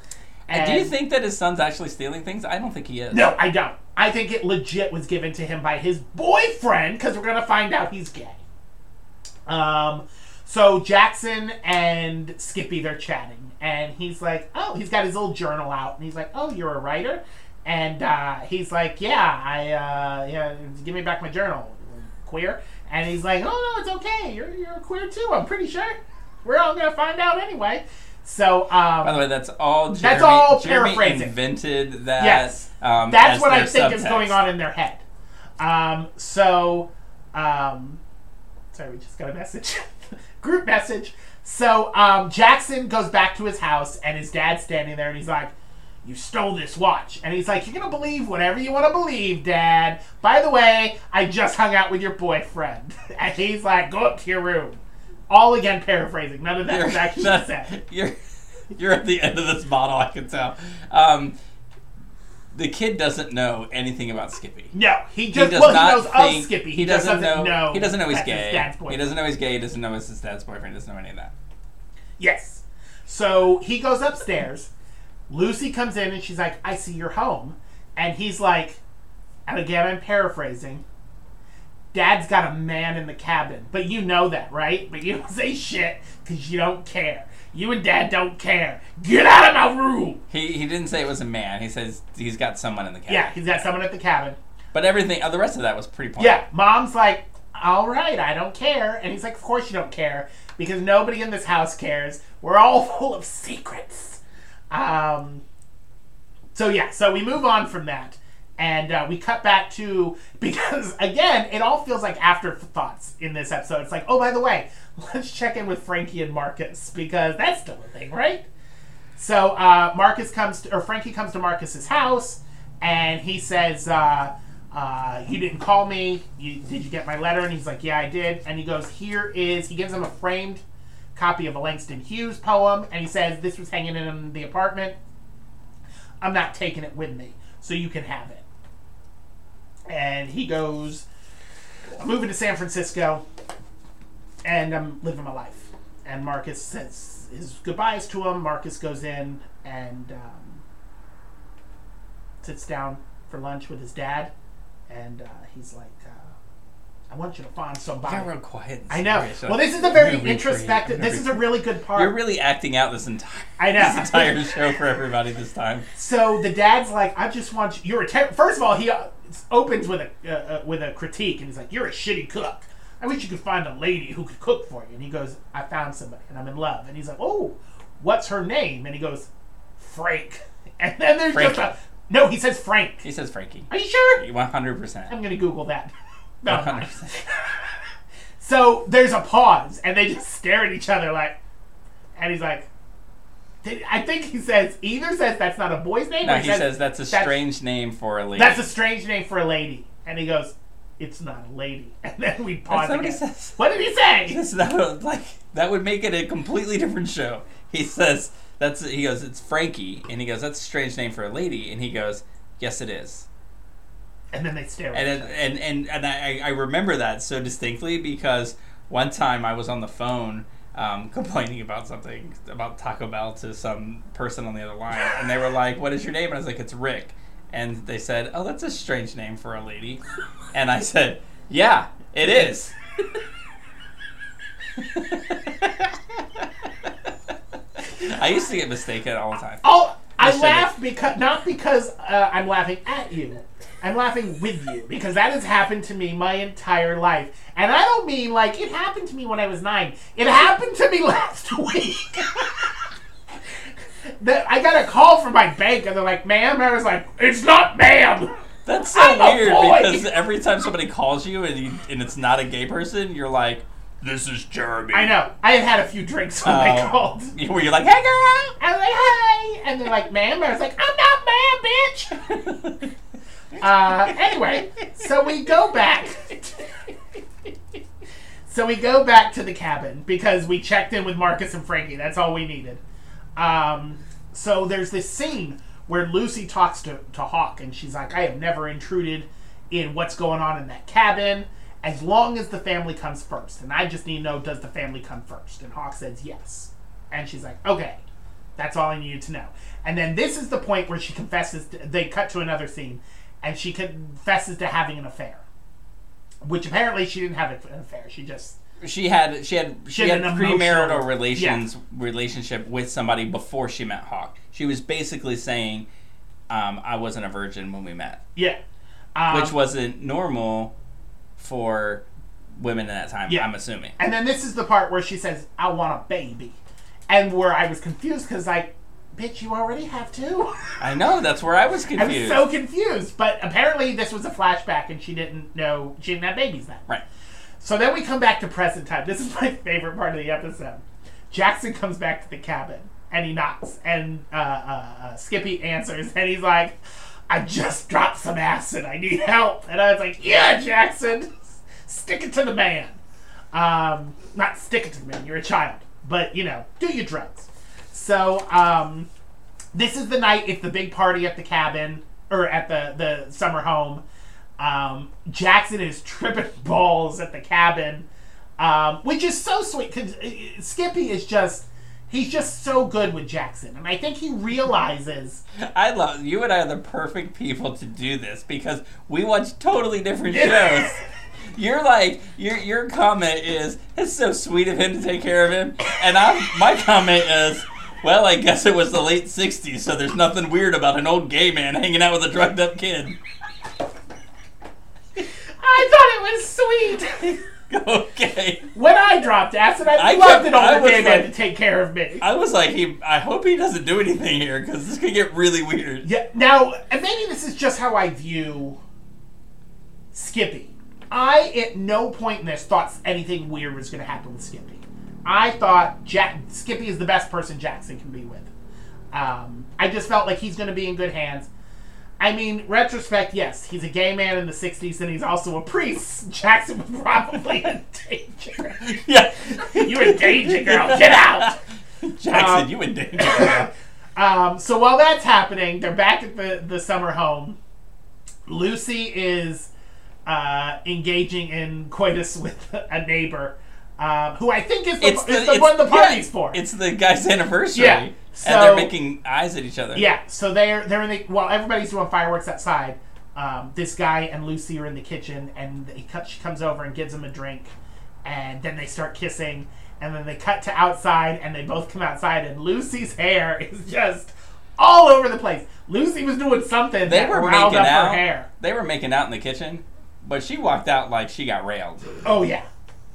And Do you think that his son's actually stealing things? I don't think he is. No, I don't. I think it legit was given to him by his boyfriend because we're gonna find out he's gay. Um, so Jackson and Skippy they're chatting, and he's like, "Oh, he's got his little journal out," and he's like, "Oh, you're a writer," and uh, he's like, "Yeah, I uh, yeah, give me back my journal, queer." And he's like, "Oh no, it's okay. You're you're queer too. I'm pretty sure. We're all gonna find out anyway." So um, By the way, that's all. Jeremy, That's all Jeremy paraphrasing. invented that. Yes. um, That's what I think is going on in their head. Um, so, um, sorry, we just got a message, group message. So um, Jackson goes back to his house, and his dad's standing there, and he's like, "You stole this watch," and he's like, "You're gonna believe whatever you want to believe, Dad. By the way, I just hung out with your boyfriend," and he's like, "Go up to your room." All again paraphrasing. None of that was actually not- said. You're, you're at the end of this bottle. I can tell. Um, the kid doesn't know anything about Skippy. No, he He just does well, not he knows think, of Skippy. He, just doesn't, know, know. He doesn't know he's gay. He doesn't know he's gay. He doesn't know it's his dad's boyfriend. He doesn't know any of that. Yes. So he goes upstairs. Lucy comes in and she's like, I see you're home. And he's like, and again, I'm paraphrasing. Dad's got a man in the cabin. But you know that, right? But you don't say shit because you don't care. You and Dad don't care. Get out of my room. He he didn't say it was a man. He says he's got someone in the cabin. Yeah, he's got someone at the cabin. But everything, uh, the rest of that was pretty pointed. Yeah, mom's like, all right, I don't care. And he's like, of course you don't care because nobody in this house cares. We're all full of secrets. Um, so yeah, so we move on from that. And uh, we cut back to, because again, it all feels like afterthoughts in this episode. It's like, oh, by the way, let's check in with Frankie and Marcus because that's still a thing, right? So uh, Marcus comes to, or Frankie comes to Marcus's house, and he says, uh, uh, "You didn't call me. You, did you get my letter?" And he's like, "Yeah, I did." And he goes, "Here is." He gives him a framed copy of a Langston Hughes poem, and he says, "This was hanging in the apartment. I'm not taking it with me, so you can have it." And he goes, "I'm moving to San Francisco, and I'm living my life." And Marcus says his goodbyes to him. Marcus goes in and um, sits down for lunch with his dad, and uh, he's like, uh, "I want you to find You somebody." got real quiet. I know. Rich. Well, this is a very introspective. This is a really good part. You're really acting out this entire I know. this entire show for everybody this time. So the dad's like, I just want you. You're a ter-. first of all, he uh, opens with a uh, uh, with a critique, and he's like, "You're a shitty cook. I wish you could find a lady who could cook for you." And he goes, "I found somebody, and I'm in love." And he's like, "Oh, what's her name?" And he goes, "Frank." And then there's just a No, he says Frank. He says Frankie. Are you sure? One hundred percent. I'm gonna Google that. No, 100%. So there's a pause, and they just stare at each other like, and he's like, I think he says either says that's not a boy's name. No, he says that's a strange name for a lady. That's a strange name for a lady, and he goes, it's not a lady, and then we pause That's what says. What did he say? It's not like that would make it a completely different show. He says that's he goes it's Frankie and he goes that's a strange name for a lady and he goes yes it is And then they stare. At and it, and and and I, I remember that so distinctly because one time I was on the phone um, complaining about something about Taco Bell to some person on the other line and they were like what is your name and I was like it's Rick and they said oh that's a strange name for a lady and I said yeah it is. I used to get mistaken all the time. Oh, I laugh because not because uh, I'm laughing at you. I'm laughing with you because that has happened to me my entire life, and I don't mean like it happened to me when I was nine. It happened to me last week. that I got a call from my bank, and they're like, "Ma'am," and I was like, "It's not ma'am." That's so I'm weird because every time somebody calls you and you, and it's not a gay person, you're like, "This is Jeremy." I know. I had had a few drinks when they Oh. called. Where you're like, "Hey, girl." I was like, "Hey," and they're like, "Ma'am," and I was like, "I'm not ma'am, bitch." Uh, anyway, so we go back. so we go back to the cabin because we checked in with Marcus and Frankie. That's all we needed. Um, so there's this scene where Lucy talks to, to Hawk and she's like, I have never intruded in what's going on in that cabin as long as the family comes first. And I just need to know, does the family come first? And Hawk says yes. And she's like, okay, that's all I needed to know. And then this is the point where she confesses, to, they cut to another scene, and she confesses to having an affair. Which apparently she didn't have an affair. She just She had she had she, She had had premarital relations relationship with somebody before she met Hawk. She was basically saying, um, "I wasn't a virgin when we met," yeah. Um, which wasn't normal for women in that time. Yeah. I'm assuming. And then this is the part where she says, "I want a baby," and where I was confused because like, bitch, you already have two. I know that's where I was confused. I was so confused, but apparently this was a flashback, and she didn't know she didn't have babies then. right. So then we come back to present time. This is my favorite part of the episode. Jackson comes back to the cabin and he knocks, and uh, uh, uh, Skippy answers, and he's like, "I just dropped some acid. I need help." And I was like, "Yeah, Jackson, stick it to the man. Um, not stick it to the man. You're a child, but you know, do your drugs." So um, this is the night. It's the big party at the cabin or at the the summer home. Um, Jackson is tripping balls at the cabin, um, which is so sweet because Skippy is just. He's just so good with Jackson, and I think he realizes I love you and I are the perfect people to do this because we watch totally different shows. You're like your your comment is it's so sweet of him to take care of him, and I my comment is. Well, I guess it was the late '60s, so there's nothing weird about an old gay man hanging out with a drugged up kid. I thought it was sweet. okay, when I dropped acid, I, I loved kept- an I older was man like- to take care of me. I was like, he. I hope he doesn't do anything here because this could get really weird. Yeah. Now, and maybe this is just how I view Skippy. I at no point in this thought anything weird was going to happen with Skippy. I thought Jack Skippy is the best person Jackson can be with. Um, I just felt like he's going to be in good hands. I mean, retrospect, yes, he's a gay man in the '60s, and he's also a priest. Jackson was probably in danger. Yeah, you in danger, girl. Get out. Jackson, Um, you in danger. Um, so while that's happening, they're back at the, the summer home. Lucy is uh, engaging in coitus with a neighbor, um, who I think is the, it's the, is the it's- one the party's yeah, for. It's the guy's anniversary. Yeah, and they're making eyes at each other. yeah, so they're they're in the while everybody's doing fireworks outside. Um, this guy and Lucy are in the kitchen, and he cut, she comes over and gives him a drink, and then they start kissing, and then they cut to outside, and they both come outside, and Lucy's hair is just all over the place. Lucy was doing something They that were making up out. her hair. They were making out in the kitchen, but she walked out like she got railed. Oh yeah,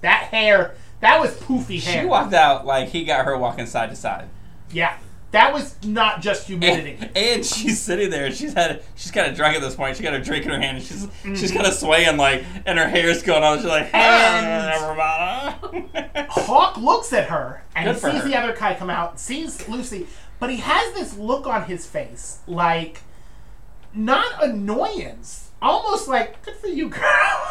that hair, that was poofy hair. She walked out like he got her walking side to side. Yeah, That was not just humidity. And, and she's sitting there. She's had. She's kind of drunk at this point. She got a drink in her hand. And she's she's kind of swaying like, and her hair's going on. She's like, um, "Hey, And- everybody." Hawk looks at her and he sees her. the other guy come out, sees Lucy, but he has this look on his face, like not annoyance, almost like "good for you, girl."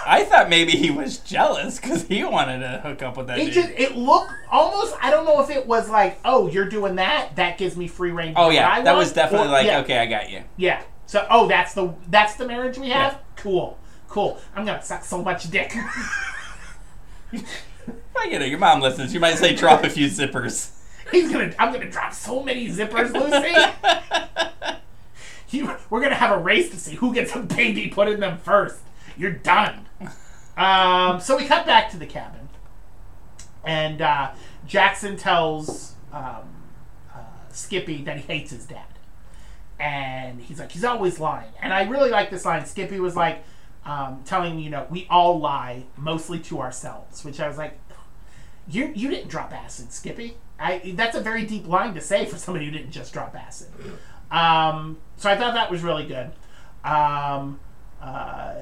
I thought maybe he was jealous because he wanted to hook up with that It dude. just it looked almost. I don't know if it was like, "Oh, you're doing that. That gives me free rein." oh yeah, I that want," was definitely or- like, yeah, okay, I got you. Yeah. So, oh, that's the that's the marriage we have. Yeah. Cool, cool. I'm gonna suck so much dick. Well, you know, your mom listens. You might say drop a few zippers. He's gonna. I'm gonna drop so many zippers, Lucy. You, we're gonna have a race to see who gets a baby put in them first. You're done. Um, so we cut back to the cabin, and uh, Jackson tells um, uh, Skippy that he hates his dad, and he's like, he's always lying. And I really like this line. Skippy was like um, telling you know, we all lie, mostly to ourselves, which I was like, you you didn't drop acid, Skippy. I that's a very deep line to say for somebody who didn't just drop acid. Um, so I thought that was really good. Um, uh,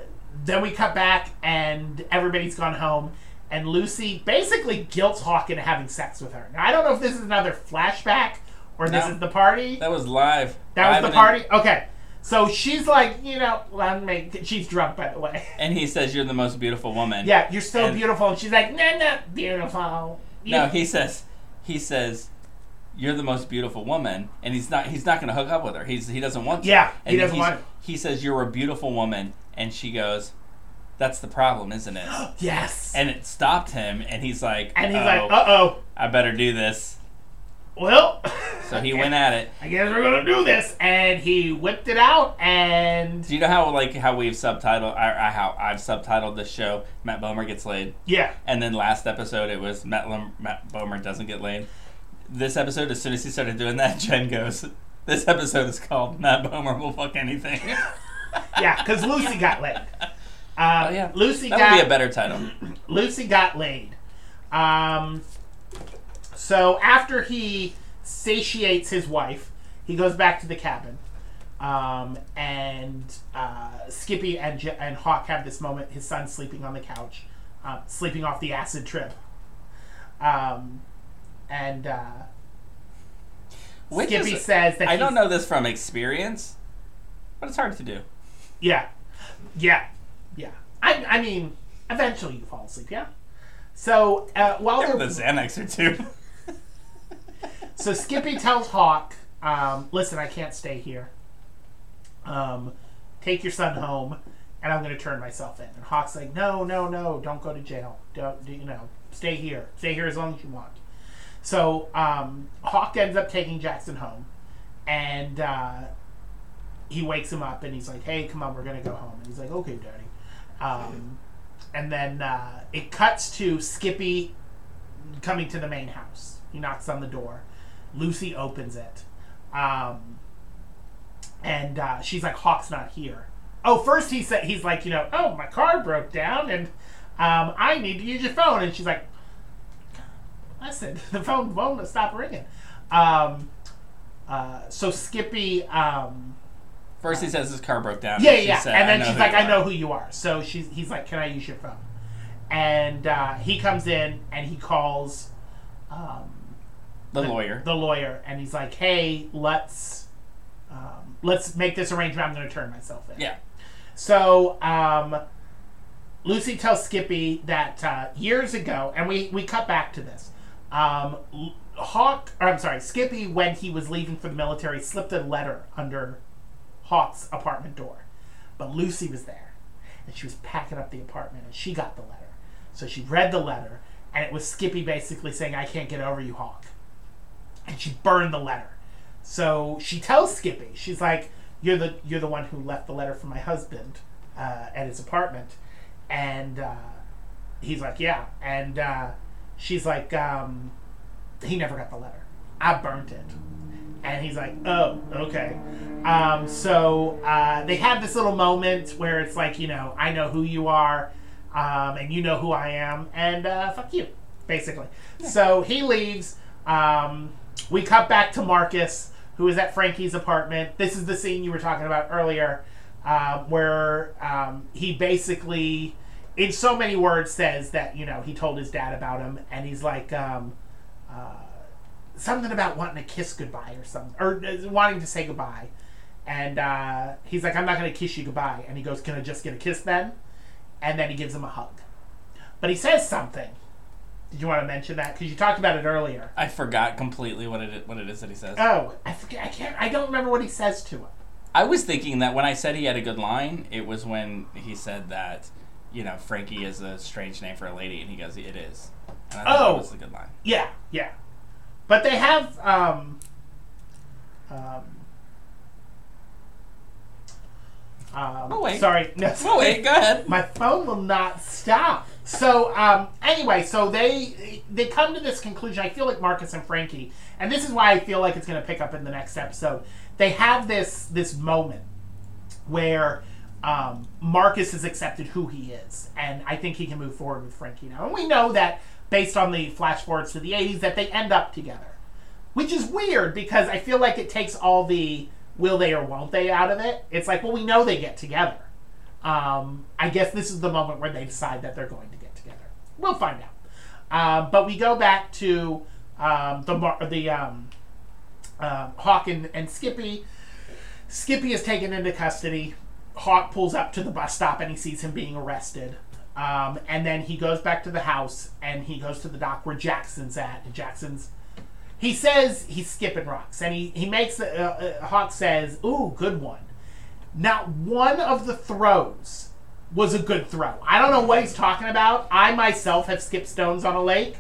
then we cut back and everybody's gone home, and Lucy basically guilts Hawk into having sex with her. Now I don't know if this is another flashback or this is the party. That was live. That Live was the party. Okay, so she's like, you know, let me. She's drunk, by the way. And he says, "You're the most beautiful woman." Yeah, you're so And- beautiful, and she's like, no, not beautiful. You- No, he says, he says, "You're the most beautiful woman," and he's not. He's not going to hook up with her. He's he doesn't want to. Yeah, he And doesn't want. He says, "You're a beautiful woman," and she goes, "That's the problem, isn't it?" yes. and it stopped him, and he's like, And he's "Oh, like, uh oh. I better do this." Well, So he went at it. I guess we're gonna do this, and he whipped it out, and Do you know how like how we've subtitled, I, I, how I've subtitled this show? Matt Bomer gets laid, yeah, and then last episode it was Matt, Lem- Matt Bomer doesn't get laid. This episode, as soon as he started doing that, Jen goes, "This episode is called Matt Bomer will fuck anything." yeah, because Lucy got laid. Uh, Oh, yeah. Lucy that got would be a better title. Lucy got laid. Um, so after he satiates his wife, he goes back to the cabin. Um, and uh, Skippy and, J- and Hawk have this moment. His son's sleeping on the couch, uh, sleeping off the acid trip. Um, and uh, Which Skippy is- says that I don't know this from experience, but it's hard to do. Yeah, yeah, yeah. I, I mean, eventually you fall asleep. Yeah. So uh, while they're the Xanax or two. So Skippy tells Hawk, um, "Listen, I can't stay here. Um, take your son home, and I'm going to turn myself in." And Hawk's like, "No, no, no! Don't go to jail. Don't do- you know? Stay here. Stay here as long as you want." So um, Hawk ends up taking Jackson home, and uh, he wakes him up, and he's like, "Hey, come on, we're to go home." And he's like, "Okay, Daddy." Um, and then uh, it cuts to Skippy coming to the main house. He knocks on the door. Lucy opens it. Um, and uh, she's like, Hawk's not here. Oh, first he said, he's like, you know, oh, my car broke down and um, I need to use your phone. And she's like, listen, the phone won't stop ringing. Um, uh, so Skippy, um, First, he says his car broke down. yeah, yeah. said, and then she's like, I know who you are. So she's, he's like, can I use your phone? And uh, he comes in and he calls um, The lawyer. the lawyer, and he's like, "Hey, let's um, let's make this arrangement. I'm going to turn myself in." Yeah. So um, Lucy tells Skippy that uh, years ago, and we we cut back to this. Um, Hawk, or I'm sorry, Skippy, when he was leaving for the military, slipped a letter under Hawk's apartment door, but Lucy was there, and she was packing up the apartment, and she got the letter. So she read the letter, and it was Skippy basically saying, "I can't get over you, Hawk." and she burned the letter. So she tells Skippy, she's like, "You're the you're the one who left the letter for my husband uh, at his apartment," and uh, he's like, "Yeah," and uh, she's like, um, "He never got the letter. I burnt it." And he's like, "Oh, okay." Um, so uh, they have this little moment where it's like, you know, I know who you are, um, and you know who I am, and uh, fuck you, basically. So he leaves. Um, we cut back to Marcus, who is at Frankie's apartment. This is the scene you were talking about earlier, uh, where um, he basically, in so many words, says that you know he told his dad about him, and he's like. Um, uh, something about wanting to kiss goodbye or something, or uh, wanting to say goodbye. And uh, he's like, I'm not going to kiss you goodbye. And he goes, Can I just get a kiss then? And then he gives him a hug. But he says something. Did you want to mention that? Because you talked about it earlier. I forgot completely what it what it is that he says. Oh, I forget. I can't. I don't remember what he says to him. I was thinking that when I said he had a good line, it was when he said that, you know, Frankie is a strange name for a lady, and he goes, "It is." And I Oh. that was a good line. Yeah, yeah. But they have. Um, um, um, Oh, wait. Sorry. No, Oh wait, go ahead. my phone will not stop. So um, anyway, so they they come to this conclusion. I feel like Marcus and Frankie, and this is why I feel like it's going to pick up in the next episode. They have this this moment where um, Marcus has accepted who he is, and I think he can move forward with Frankie now. And we know that based on the flash forwards to the '80s, that they end up together, which is weird because I feel like it takes all the will they or won't they out of it. It's like, well, we know they get together. Um, I guess this is the moment where they decide that they're going to get together. We'll find out. Um, but we go back to um, the the um, uh, Hawk and, and Skippy. Skippy is taken into custody. Hawk pulls up to the bus stop and he sees him being arrested. Um, and then he goes back to the house and he goes to the dock where Jackson's at. And Jackson's he says he's skipping rocks and he, he makes uh, uh, Hawk says, "Ooh, good one." Not one of the throws was a good throw. I don't know what he's talking about. I myself have skipped stones on a lake.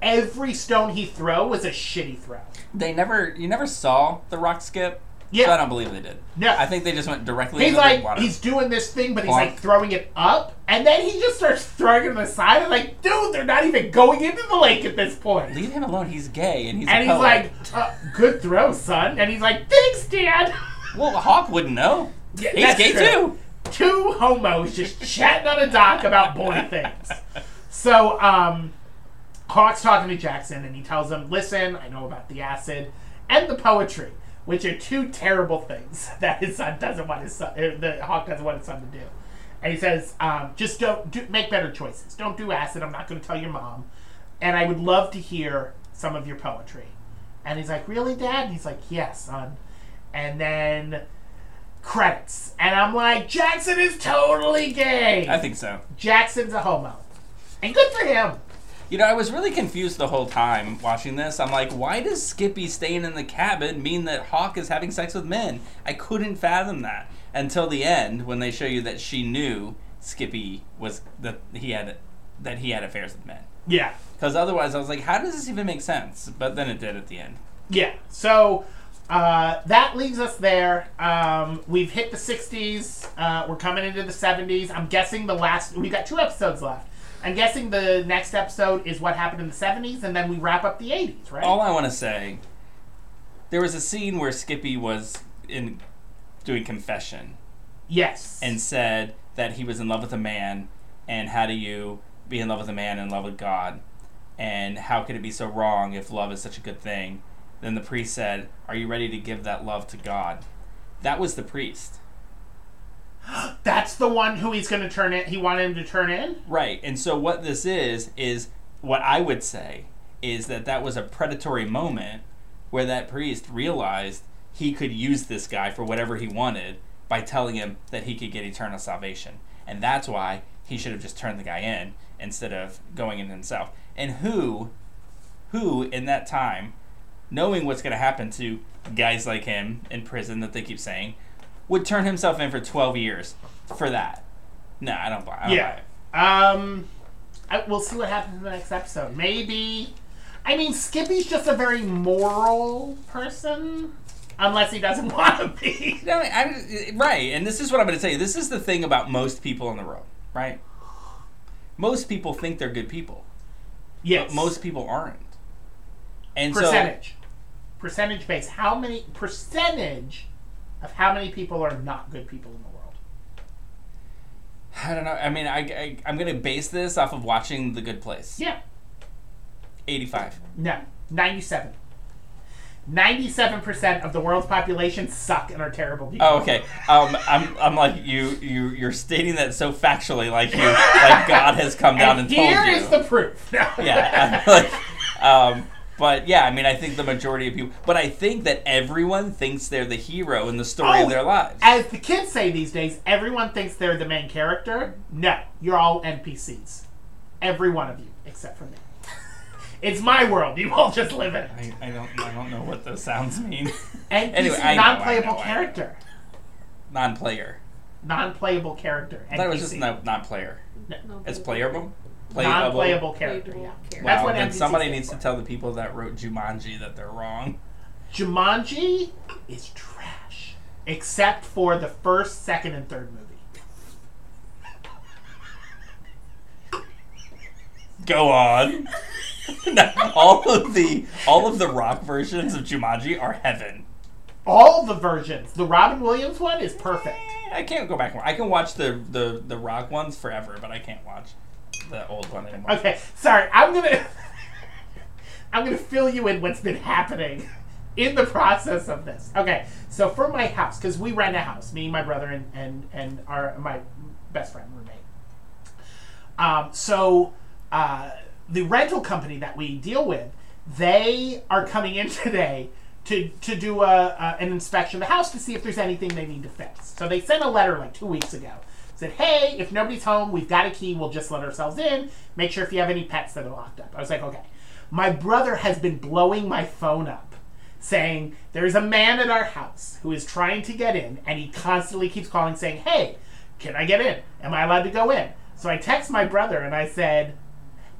Every stone he throw was a shitty throw. They never, you never saw the rock skip. Yeah. So I don't believe they did. No. I think they just went directly He's into the like water. he's doing this thing, but he's Bonk. like throwing it up, and then he just starts throwing it on the side. And like, dude, they're not even going into the lake at this point. Leave him alone. He's gay and he's And he's poet. like, uh, "Good throw, son." And he's like, "Thanks, Dad." well, Hawk wouldn't know. Yeah, he's gay true. too. two homos just chatting on a dock about boy things. So, um, Hawk's talking to Jackson, and he tells him, "Listen, I know about the acid and the poetry, which are two terrible things that his son doesn't want his son, er, the Hawk doesn't want his son to do." And he says, um, "Just don't do, make better choices. Don't do acid. I'm not going to tell your mom, and I would love to hear some of your poetry." And he's like, "Really, Dad?" And he's like, "Yes, son." And then credits. And I'm like, Jackson is totally gay. I think so. Jackson's a homo. And good for him. You know, I was really confused the whole time watching this. I'm like, why does Skippy staying in the cabin mean that Hawk is having sex with men? I couldn't fathom that until the end when they show you that she knew Skippy was that he had that he had affairs with men. Yeah. Because otherwise, I was like, how does this even make sense? But then it did at the end. Yeah. So uh, that leaves us there. Um, we've hit the 60s. Uh, we're coming into the 70s. I'm guessing the last. We've got two episodes left. I'm guessing the next episode is what happened in the 70s, and then we wrap up the 80s, right? All I want to say, there was a scene where Skippy was in doing confession yes. and said that he was in love with a man, and how do you be in love with a man in love with God? And how could it be so wrong if love is such a good thing? Then the priest said, Are you ready to give that love to God? That was the priest. That's the one who he's going to turn in. He wanted him to turn in? Right. And so what this is, is what I would say is that that was a predatory moment where that priest realized he could use this guy for whatever he wanted by telling him that he could get eternal salvation. And that's why he should have just turned the guy in instead of going in himself. And who who in that time knowing what's going to happen to guys like him in prison that they keep saying would turn himself in for 12 years for that. No, I don't buy, I don't Yeah. buy. Um, I, we'll see what happens in the next episode. Maybe. I mean, Skippy's just a very moral person, unless he doesn't want to be. No, I'm, right, and this is what I'm going to tell you. This is the thing about most people in the world, right? Most people think they're good people, Yes. but most people aren't. And percentage, percentage base. How many percentage of how many people are not good people in the world? I don't know. I mean, I, I I'm going to base this off of watching The Good Place. Yeah. 85. No. Ninety-seven. Ninety-seven percent of the world's population suck and are terrible people. Oh, okay. Um, I'm, I'm like you, you, you're stating that so factually, like you, like God has come down and, and told here you. is the proof. No. yeah, I'm like, um, but yeah, I mean, I think the majority of people, but I think that everyone thinks they're the hero in the story Oh, of their lives. As the kids say these days, everyone thinks they're the main character. No, you're all NPCs. Every one of you, except for me. it's my world. You all just live in it. I, I don't, I don't know what those sounds mean. NPC, Anyway, I know, non-playable know, I know. character. Non-player. Non-playable character. I thought it was NPC. just no, non-player. No, It's but- playable. non-playable character. Playable Yeah. character. That's Wow, what then NPC somebody stands needs to tell the people that wrote Jumanji that they're wrong. Jumanji is trash, except for the first, second, and third movie. Go on. No, all of the all of the rock versions of Jumanji are heaven. All the versions. The Robin Williams one is perfect. Eh, I can't go back. I can watch the, the the rock ones forever, but I can't watch the old one anymore. Okay, sorry. I'm gonna I'm gonna fill you in what's been happening in the process of this. Okay, so for my house, because we rent a house, me, my brother, and and and our my best friend roommate. Um, so uh, the rental company that we deal with, they are coming in today to to do a, a an inspection of the house to see if there's anything they need to fix. So they sent a letter like two weeks ago. Said, hey, if nobody's home, we've got a key. We'll just let ourselves in. Make sure if you have any pets that are locked up. I was like, okay. My brother has been blowing my phone up saying there's a man at our house who is trying to get in and he constantly keeps calling saying hey can i get in am i allowed to go in so i text my brother and i said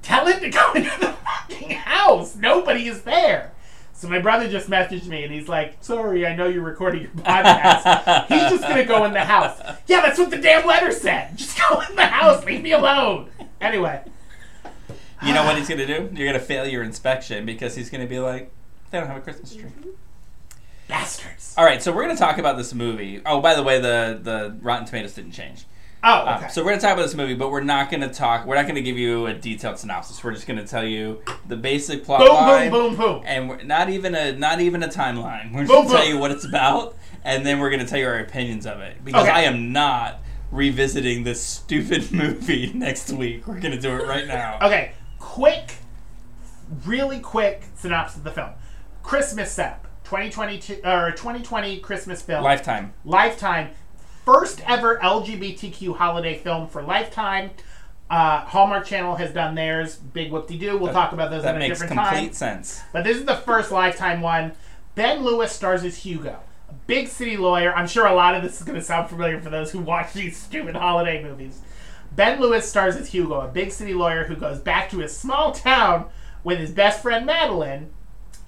tell him to go into the fucking house nobody is there so my brother just messaged me and he's like sorry i know you're recording your podcast he's just gonna go in the house yeah that's what the damn letter said just go in the house leave me alone anyway You know what he's gonna do? You're gonna fail your inspection because he's gonna be like, they don't have a Christmas tree. Mm-hmm. bastards All right, so we're gonna talk about this movie. Oh, by the way, the the Rotten Tomatoes didn't change. Oh Um, okay so we're gonna talk about this movie, but we're not gonna talk. We're not gonna give you a detailed synopsis. We're just gonna tell you the basic plot boom line, boom boom boom and we're not even a not even a timeline. We're just Boom, gonna tell you what it's about, and then we're gonna tell you our opinions of it because Okay. I am not revisiting this stupid movie next week. We're gonna do it right now. Okay, quick, really quick synopsis of the film. Christmas setup. 2022 or 2020 Christmas film. Lifetime. Lifetime. First ever LGBTQ holiday film for Lifetime. Uh, Hallmark Channel has done theirs. Big whoop de doo. We'll talk about those That at a different time. That makes complete sense. But this is the first Lifetime one. Ben Lewis stars as Hugo, a big city lawyer. I'm sure a lot of this is going to sound familiar for those who watch these stupid holiday movies. Ben Lewis stars as Hugo, a big city lawyer who goes back to his small town with his best friend Madeline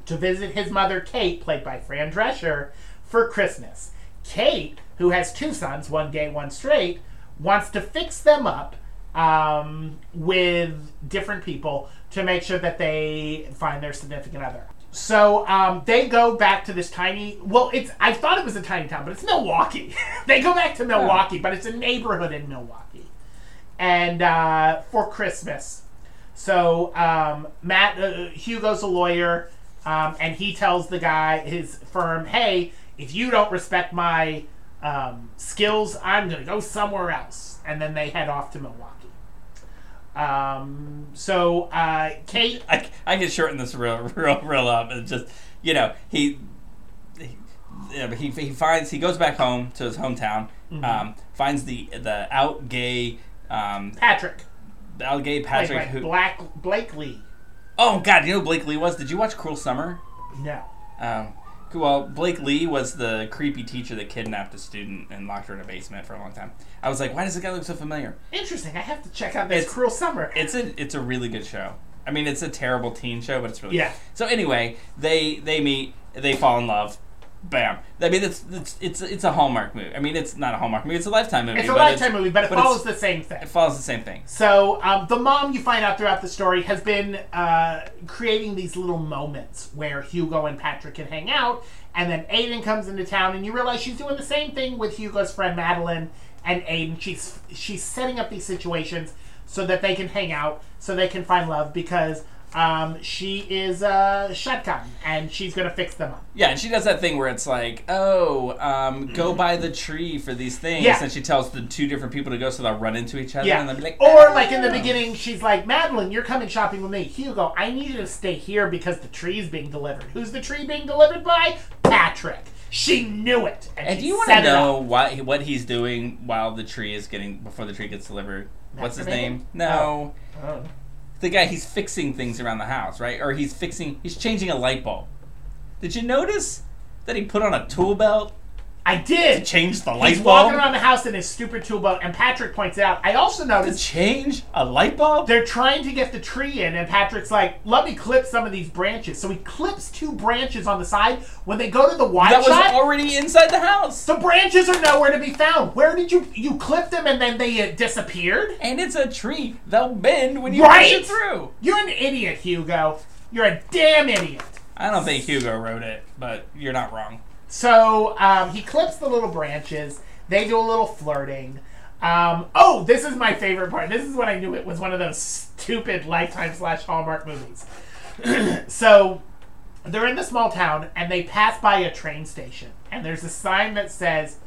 to visit his mother Kate, played by Fran Drescher, for Christmas. Kate, who has two sons, one gay, one straight, wants to fix them up um, with different people to make sure that they find their significant other. So um, they go back to this tiny. Well, it's I thought it was a tiny town, but it's Milwaukee. they go back to Milwaukee, but it's a neighborhood in Milwaukee, and uh, for Christmas. So um, Matt uh, Hugo's a lawyer, um, and he tells the guy his firm, "Hey, if you don't respect my um, skills, I'm gonna go somewhere else." And then they head off to Milwaukee. Um, so uh, Kate, I, I can shorten this real real real up. It's just you know he. he yeah, but he, he finds he goes back home to his hometown, Mm-hmm. um, finds the the out gay um, Patrick, the out gay Patrick who Black Blake Lee. oh god you know who Blake Lee was did you watch Cruel Summer No. um, well Blake Lee was the creepy teacher that kidnapped a student and locked her in a basement for a long time I was like why does the guy look so familiar Interesting. I have to check out this It's- Cruel Summer. it's a it's a really good show. I mean, it's a terrible teen show, but it's really Yeah. Good. So anyway, they they meet, they fall in love. Bam. I mean, it's it's it's it's a Hallmark movie. I mean, it's not a Hallmark movie. It's a Lifetime movie. It's a lifetime movie, but it but follows the same thing. It follows the same thing. So um, the mom you find out throughout the story has been uh, creating these little moments where Hugo and Patrick can hang out, and then Aiden comes into town, and you realize she's doing the same thing with Hugo's friend Madeline and Aiden. She's she's setting up these situations so that they can hang out, so they can find love. Because um, she is uh, shotgun, and she's gonna fix them up. Yeah, and she does that thing where it's like, oh, um, go buy the tree for these things. Yeah. And she tells the two different people to go so they'll run into each other. Yeah. And they'll be like, or like in the "Oh." beginning, she's like, Madeline, you're coming shopping with me. Hugo, I need you to stay here because the tree's being delivered. Who's the tree being delivered by? Patrick. She knew it. And, And she do you want to know what what he's doing while the tree is getting before the tree gets delivered? What's his Masturbating? name? No, Oh. The guy he's fixing things around the house, right? Or he's fixing, he's changing a light bulb. Did you notice that he put on a tool belt I to did. change the light He's bulb? walking around the house in his stupid tool belt, and Patrick points it out. I also to noticed change a light bulb? they're trying to get the tree in, and Patrick's like, "Let me clip some of these branches." So he clips two branches on the side. When they go to the wide That was shot, already inside the house. the branches are nowhere to be found. Where did you you clip them and then they uh, disappeared? And it's a tree. They'll bend when you Right? push it through. You're an idiot, Hugo. You're a damn idiot. I don't think Hugo wrote it, but you're not wrong. So um, he clips the little branches. They do a little flirting. Um, oh, this is my favorite part. This is when I knew it was one of those stupid Lifetime slash Hallmark movies. so they're in the small town and they pass by a train station. And there's a sign that says,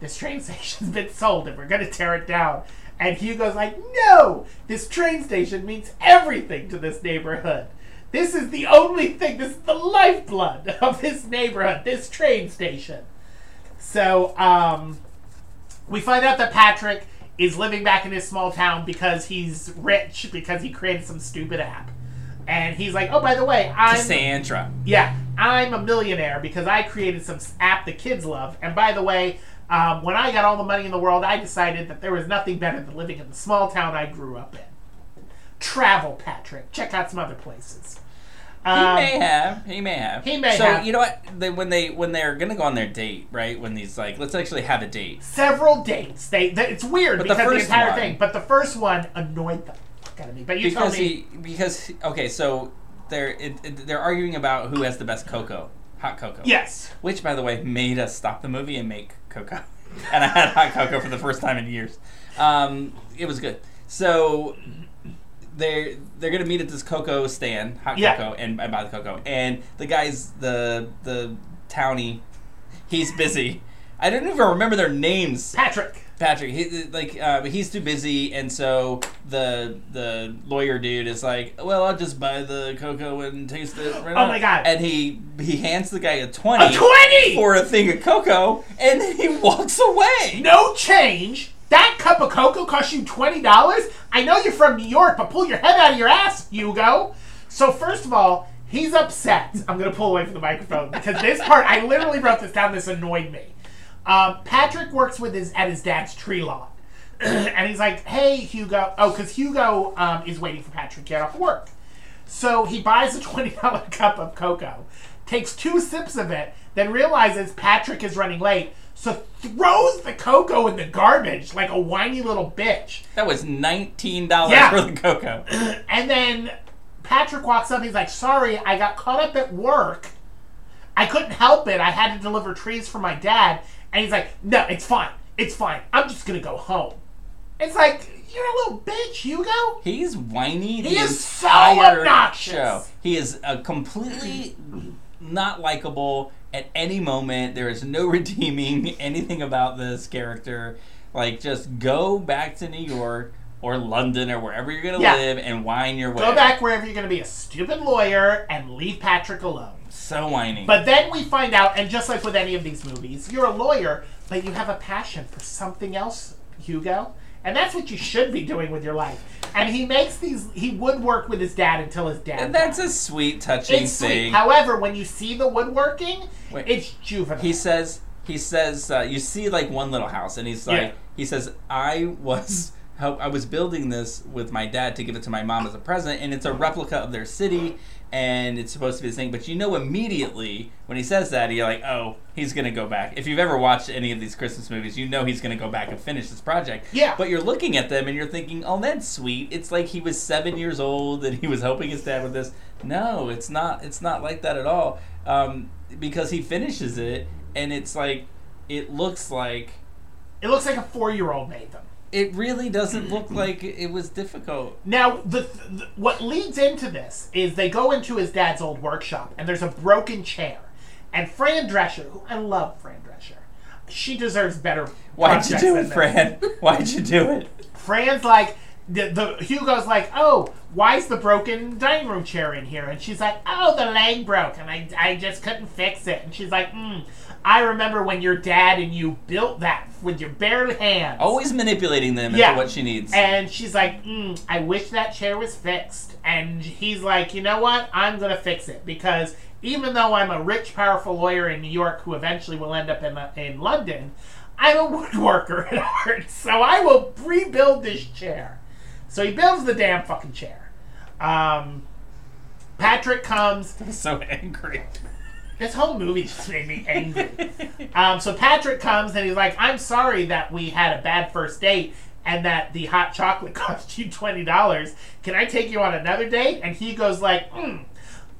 This train station's been sold and we're going to tear it down. And Hugo's like, No! This train station means everything to this neighborhood. This is the only thing, this is the lifeblood of this neighborhood, this train station. So, um, we find out that Patrick is living back in his small town because he's rich because he created some stupid app. And he's like, oh, by the way, I'm Cassandra. yeah, I'm a millionaire because I created some app the kids love. And by the way, um, when I got all the money in the world, I decided that there was nothing better than living in the small town I grew up in. Travel, Patrick. Check out some other places. He Um, may have. He may have. he may so, have. you know what? They, when they when they're gonna go on their date, right? When these like, let's actually have a date. several dates. They, they it's weird But because the, first entire one- thing. But the first one annoyed the fuck out of me. But you because me. he because okay, so they're it, it, they're arguing about who has the best cocoa, hot cocoa. yes. Which, by the way, made us stop the movie and make cocoa. and I had hot cocoa for the first time in years. Um, it was good. So they're they're gonna meet at this cocoa stand, hot Yeah. cocoa, and, and buy the cocoa. And the guy's the the townie, he's busy. I don't even remember their names. Patrick. Patrick, he, like, uh, he's too busy, and so the the lawyer dude is like, "Well, I'll just buy the cocoa and taste it." Right Oh now." my God. And he he hands the guy a twenty, A 20! for a thing of cocoa, and then he walks away. No change. That cup of cocoa cost you twenty dollars. I know you're from New York, but pull your head out of your ass, Hugo. So first of all, he's upset. I'm gonna pull away from the microphone because this part I literally wrote this down. This annoyed me. Um, Patrick works with his at his dad's tree lot. and he's like, "Hey, Hugo." Oh, because Hugo um, is waiting for Patrick to get off work. So he buys a twenty dollar cup of cocoa, takes two sips of it, then realizes Patrick is running late, so throws the cocoa in the garbage like a whiny little bitch. That was nineteen dollars Yeah. for the cocoa. And then Patrick walks up. He's like, "Sorry, I got caught up at work. I couldn't help it. I had to deliver trees for my dad." And he's like, "No, it's fine. It's fine. I'm just gonna go home." It's like you're a little bitch, Hugo. He's whiny. He is so obnoxious. Show. He is a completely not likable at any moment. There is no redeeming anything about this character. Like, just go back to New York or London or wherever you're gonna Yeah. live and whine your way. Go back wherever you're gonna be a stupid lawyer and leave Patrick alone. So whiny. But then we find out, and just like with any of these movies, you're a lawyer, but you have a passion for something else, Hugo. And that's what you should be doing with your life. And he makes these, he would work with his dad until his dad. and that's died. a sweet, touching It's sweet. thing. However, when you see the woodworking, Wait. it's juvenile. he says he says uh, you see like one little house and he's like Yeah. he says i was i was building this with my dad to give it to my mom as a present and it's a replica of their city and it's supposed to be this thing but you know immediately when he says that you're like oh he's gonna go back. If you've ever watched any of these christmas movies you know he's gonna go back and finish this project. Yeah. but you're looking at them and you're thinking oh that's sweet. It's like he was seven years old and he was helping his dad with this. No it's not it's not like that at all. Um, because he finishes it and it's like it looks like it looks like a four year old made them. It really doesn't look like it was difficult. Now, the, the what leads into this is they go into his dad's old workshop, and there's a broken chair. And Fran Drescher, who I love Fran Drescher, she deserves better. Why'd you do it. Fran? Why'd you do it? Fran's like, the, the Hugo's like, oh, why's the broken dining room chair in here? And she's like, oh, the leg broke, and I, I just couldn't fix it. And she's like, hmm, I remember when your dad and you built that with your bare hands. Always manipulating them Yeah. into what she needs. And she's like, mm, I wish that chair was fixed. And he's like, you know what? I'm going to fix it because even though I'm a rich, powerful lawyer in New York who eventually will end up in, in London, I'm a woodworker at heart. So I will rebuild this chair. So he builds the damn fucking chair. Um, Patrick comes. I'm so angry. This whole movie just made me angry. Um, so Patrick comes and he's like, I'm sorry that we had a bad first date and that the hot chocolate cost you $20. Can I take you on another date? And he goes like, mm,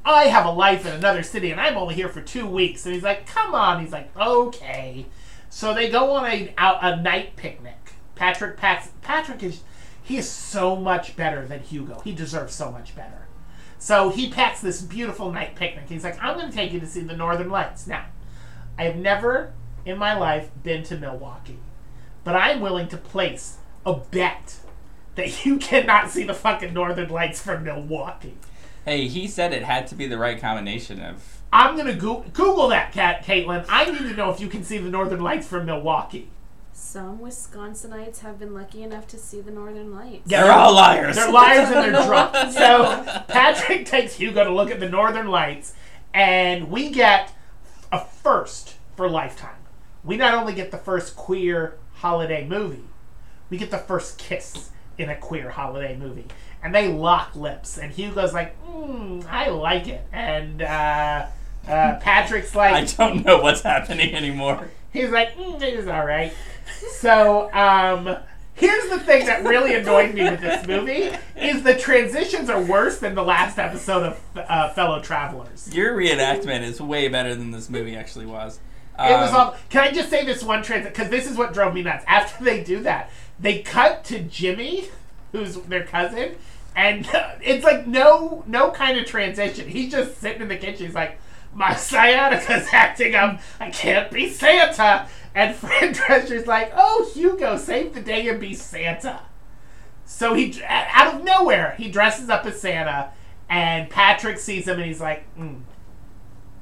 I have a life in another city and I'm only here for two weeks. And he's like, come on. He's like, okay. So they go on a, out, a night picnic. Patrick Patrick is, he is so much better than Hugo. He deserves so much better. So he packs this beautiful night picnic. He's like, I'm going to take you to see the Northern Lights. Now, I have never in my life been to Milwaukee, but I'm willing to place a bet that you cannot see the fucking Northern Lights from Milwaukee. Hey, he said it had to be the right combination of. I'm going to go- Google that, Cat Caitlin. I need to know if you can see the Northern Lights from Milwaukee. Some Wisconsinites have been lucky enough to see the Northern Lights. Yeah. They're all liars. They're liars and they're drunk. So Patrick takes Hugo to look at the Northern Lights, and we get a first for Lifetime. We not only get the first queer holiday movie, we get the first kiss in a queer holiday movie. And they lock lips, and Hugo's like, mm, I like it. And uh, uh, Patrick's like, I don't know what's happening anymore. He's like, mm, it is all right. So, um, here's the thing that really annoyed me with this movie is the transitions are worse than the last episode of uh, Fellow Travelers. Your reenactment is way better than this movie actually was. It was Um, all. Can I just say this one transit? Because this is what drove me nuts. After they do that, they cut to Jimmy, who's their cousin, and it's like no no kind of transition. He's just sitting in the kitchen. He's like, my sciatica's acting up. I can't be Santa. And Fran Drescher's like, oh Hugo, save the day and be Santa. So he out of nowhere he dresses up as Santa, and Patrick sees him and he's like, mm,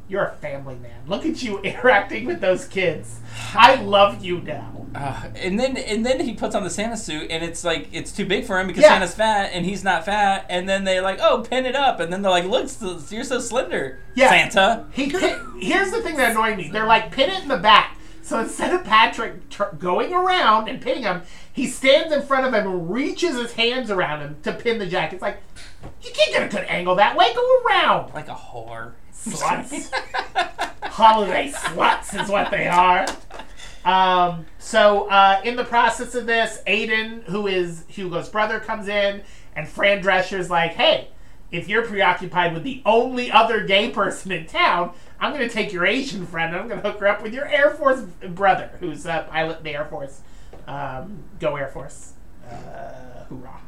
you're a family man. Look at you interacting with those kids. I love you now. Uh, and then and then he puts on the Santa suit and it's like it's too big for him because Yeah. Santa's fat and he's not fat and then they're like oh pin it up and then they're like look you're so slender Yeah. Santa He pin- here's the thing that annoyed me. They're like pin it in the back. So instead of Patrick tr- going around and pinning him, he stands in front of him and reaches his hands around him to pin the jacket. It's like you can't get a good angle that way. Go around. like a whore Sluts. Holiday sluts is what they are. Um, so uh, in the process of this, Aiden, who is Hugo's brother, comes in, and Fran Drescher's like, "Hey, if you're preoccupied with the only other gay person in town, I'm going to take your Asian friend and I'm going to hook her up with your Air Force brother, who's a pilot in the Air Force. Um, go Air Force! Uh, hoorah!"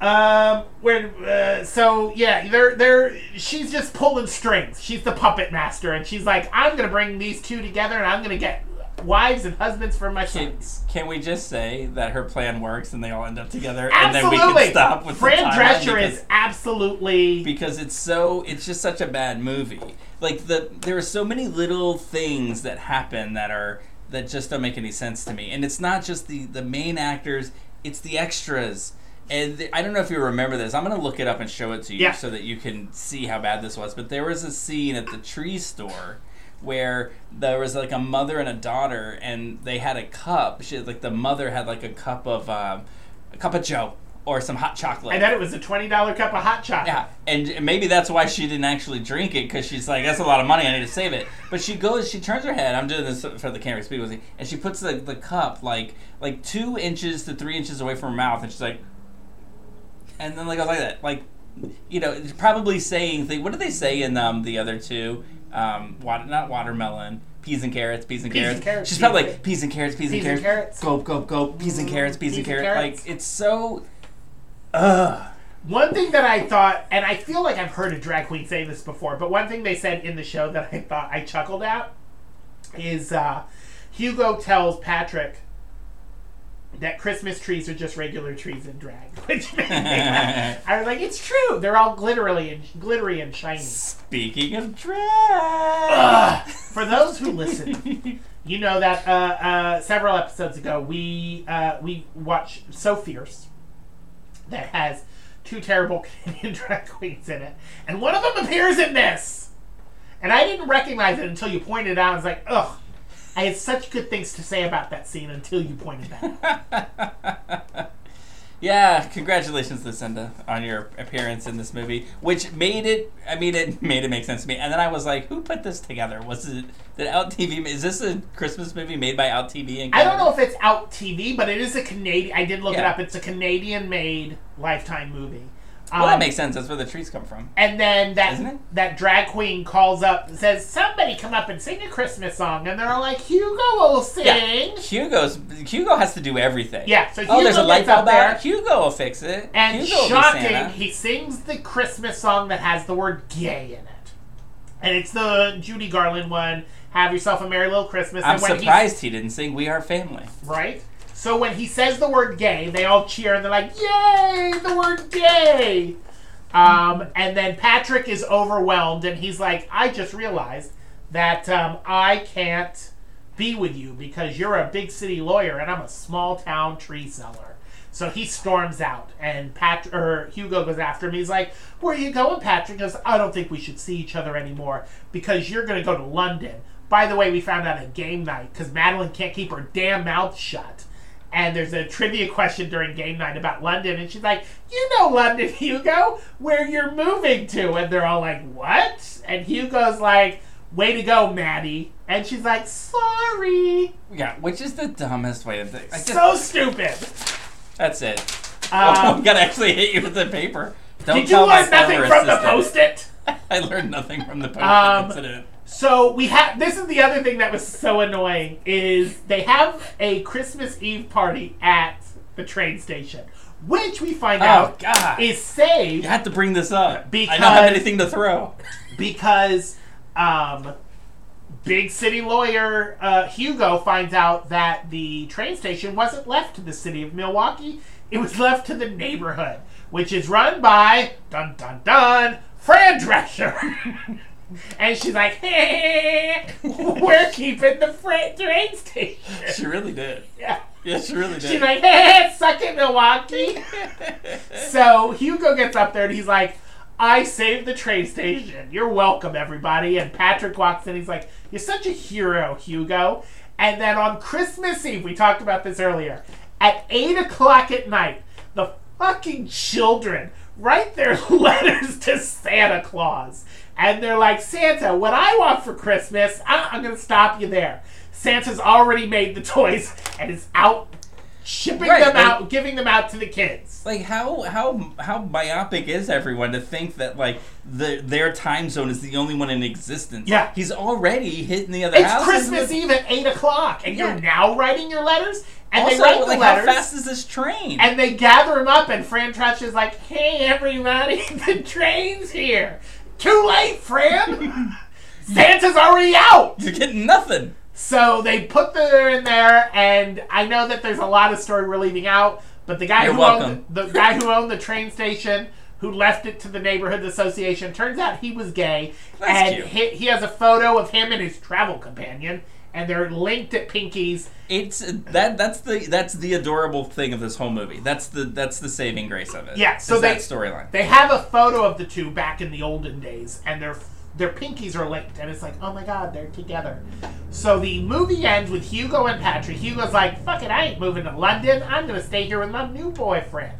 Um, where, uh, so yeah, they're they're she's just pulling strings. She's the puppet master, and she's like, I'm gonna bring these two together, and I'm gonna get wives and husbands for my can, sons. can we just say that her plan works and they all end up together and then Absolutely, we can stop with Fran the Drescher because- is absolutely because it's so it's just such a bad movie like the there are so many little things that happen that are that just don't make any sense to me and it's not just the the main actors it's the extras and th- I don't know if you remember this. I'm gonna look it up and show it to you Yeah. so that you can see how bad this was. But there was a scene at the tree store where there was like a mother and a daughter, and they had a cup. She like the mother had like a cup of um, a cup of Joe or some hot chocolate. I bet it was a twenty dollar cup of hot chocolate. Yeah, and maybe that's why she didn't actually drink it because she's like, that's a lot of money. I need to save it. But she goes, she turns her head. I'm doing this for the camera speed with me, and she puts the, the cup like like two inches to three inches away from her mouth, and she's like, and then like goes like that, like you know, probably saying thing. What did they say in um the other two? Um, water, not watermelon. peas and carrots, peas and Peas carrots. and carrots, She's probably like peas and carrots, peas, Peas and carrots. Go go go, peas and carrots, peas, Peas and and carrots. carrots. Like it's so. Ugh. One thing that I thought, and I feel like I've heard a drag queen say this before, but one thing they said in the show that I thought I chuckled at is uh, Hugo tells Patrick that Christmas trees are just regular trees in drag, which made me laugh. I was like, it's true. They're all glittery and glittery and shiny. Speaking of drag. Ugh. For those who listen, you know that uh, uh, several episodes ago we uh, we watched So Fierce that has two terrible Canadian drag queens in it, and one of them appears in this, and I didn't recognize it until you pointed it out. I was like, ugh. I had such good things to say about that scene until you pointed that out. Yeah, congratulations, Lucinda, on your appearance in this movie, which made it. I mean, it made it make sense to me. And then I was like, "Who put this together? Was it did Out TV? Is this a Christmas movie made by Out TV? I don't know if it's out TV, but it is a Canadian. I did look it up. It's a Canadian-made Lifetime movie. Well, that Um, makes sense. That's where the trees come from. And then that that drag queen calls up and says, "Somebody come up and sing a Christmas song." And they're all like, "Hugo will sing." Hugo's Hugo has to do everything. Yeah, so oh, there's a Hugo light bulb out. there. Hugo will fix it. And Hugo shocking, he sings the Christmas song that has the word "gay" in it, and it's the Judy Garland one. Have yourself a merry little Christmas. I'm and when surprised he didn't sing "We Are Family." Right? So when he says the word "gay," they all cheer and they're like, "Yay! The word gay!" Um, and then Patrick is overwhelmed and he's like, I just realized that um, I can't be with you because you're a big city lawyer and I'm a small town tree seller. So he storms out and Pat or Hugo goes after him. He's like, Where are you going, Patrick? He goes, I don't think we should see each other anymore because you're going to go to London. By the way, we found out at game night because Madeline can't keep her damn mouth shut and there's a trivia question during game night about London, and she's like, "You know London, Hugo, where you're moving to?" And they're all like, "What?" And Hugo's like, "Way to go, Maddie," and she's like, "Sorry." Yeah, which is the dumbest way to think. I just, So stupid. that's it. oh, Um, I'm gonna actually hit you with the paper. Don't did you learn nothing from the post-it? I learned nothing from the post Um, incident. So we have. This is the other thing that was so annoying is they have a Christmas Eve party at the train station, which we find Oh out God! is saved you had to bring this up. because I don't have anything to throw. because um, big city lawyer uh, Hugo finds out that the train station wasn't left to the city of Milwaukee; it was left to the neighborhood, which is run by dun dun dun Fran Drescher. and she's like, "Hey, we're keeping the freight train station." She really did. Yeah. Yeah, she really did. She's like, hey, suck it, Milwaukee. so Hugo gets up there and he's like, I saved the train station. You're welcome, everybody. And Patrick walks in. He's like, You're such a hero, Hugo. And then on Christmas Eve, we talked about this earlier, at 8 o'clock at night, the fucking children write their letters to Santa Claus. And they're like, Santa, what I want for Christmas, I- I'm going to stop you there. Santa's already made the toys and is out shipping Right, them like- out, giving them out to the kids. like how how how myopic is everyone to think that like the their time zone is the only one in existence? Yeah. he's already hitting the other house. It's. Christmas Eve at 8 o'clock, and Yeah. you're now writing your letters? And Also, they write the like letters. how fast is this train? And they gather them up, and Fran Drescher is like, "Hey, everybody, the train's here." Too late, Fran. Santa's already out. You're getting nothing. So they put the in there, and I know that there's a lot of story we're leaving out. But the guy You're who welcome. owned the guy who owned the train station, who left it to the neighborhood association, turns out he was gay, That's and cute. he, he has a photo of him and his travel companion, and they're linked at pinkies. It's that that's the that's the adorable thing of this whole movie. That's the that's the saving grace of it. Yeah, so is they- that storyline. They have a photo of the two back in the olden days, and their their pinkies are linked, and it's like, oh my god, they're together. So the movie ends with Hugo and Patrick. Hugo's like, fuck it, I ain't moving to London. I'm gonna stay here with my new boyfriend.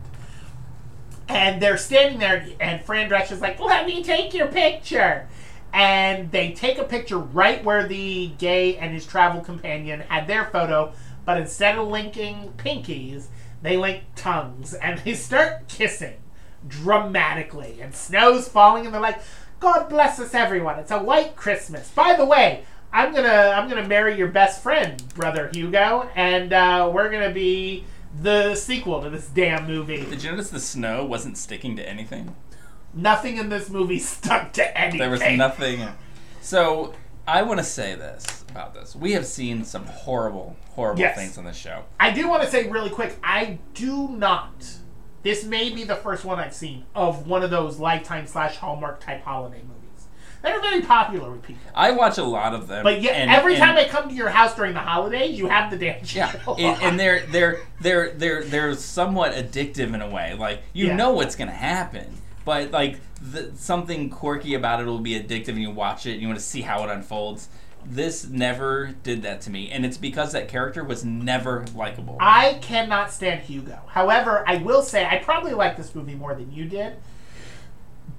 And they're standing there, and Fran Drescher's like, let me take your picture. And they take a picture right where the gay and his travel companion had their photo, but instead of linking pinkies, they link tongues, and they start kissing dramatically. And snow's falling, and they're like, God bless us, everyone. It's a white Christmas. By the way, I'm gonna I'm gonna marry your best friend, brother Hugo, and uh, we're gonna be the sequel to this damn movie. Did you notice the snow wasn't sticking to anything? Nothing in this movie stuck to anything. There was nothing. So I want to say this about this. We have seen some horrible, horrible Yes. things on this show. I do want to say really quick, I do not. This may be the first one I've seen of one of those Lifetime slash Hallmark type holiday movies. They're very popular with people. I watch a lot of them. But yet, and- every and- time I come to your house during the holidays, you have the damn show. Yeah, and, and they're they're they're they're they're somewhat addictive in a way. Like you Yeah. know what's gonna happen, but like the, something quirky about it will be addictive, and you watch it and you want to see how it unfolds. This never did that to me, and it's because that character was never likable. I cannot stand Hugo. However, I will say I probably like this movie more than you did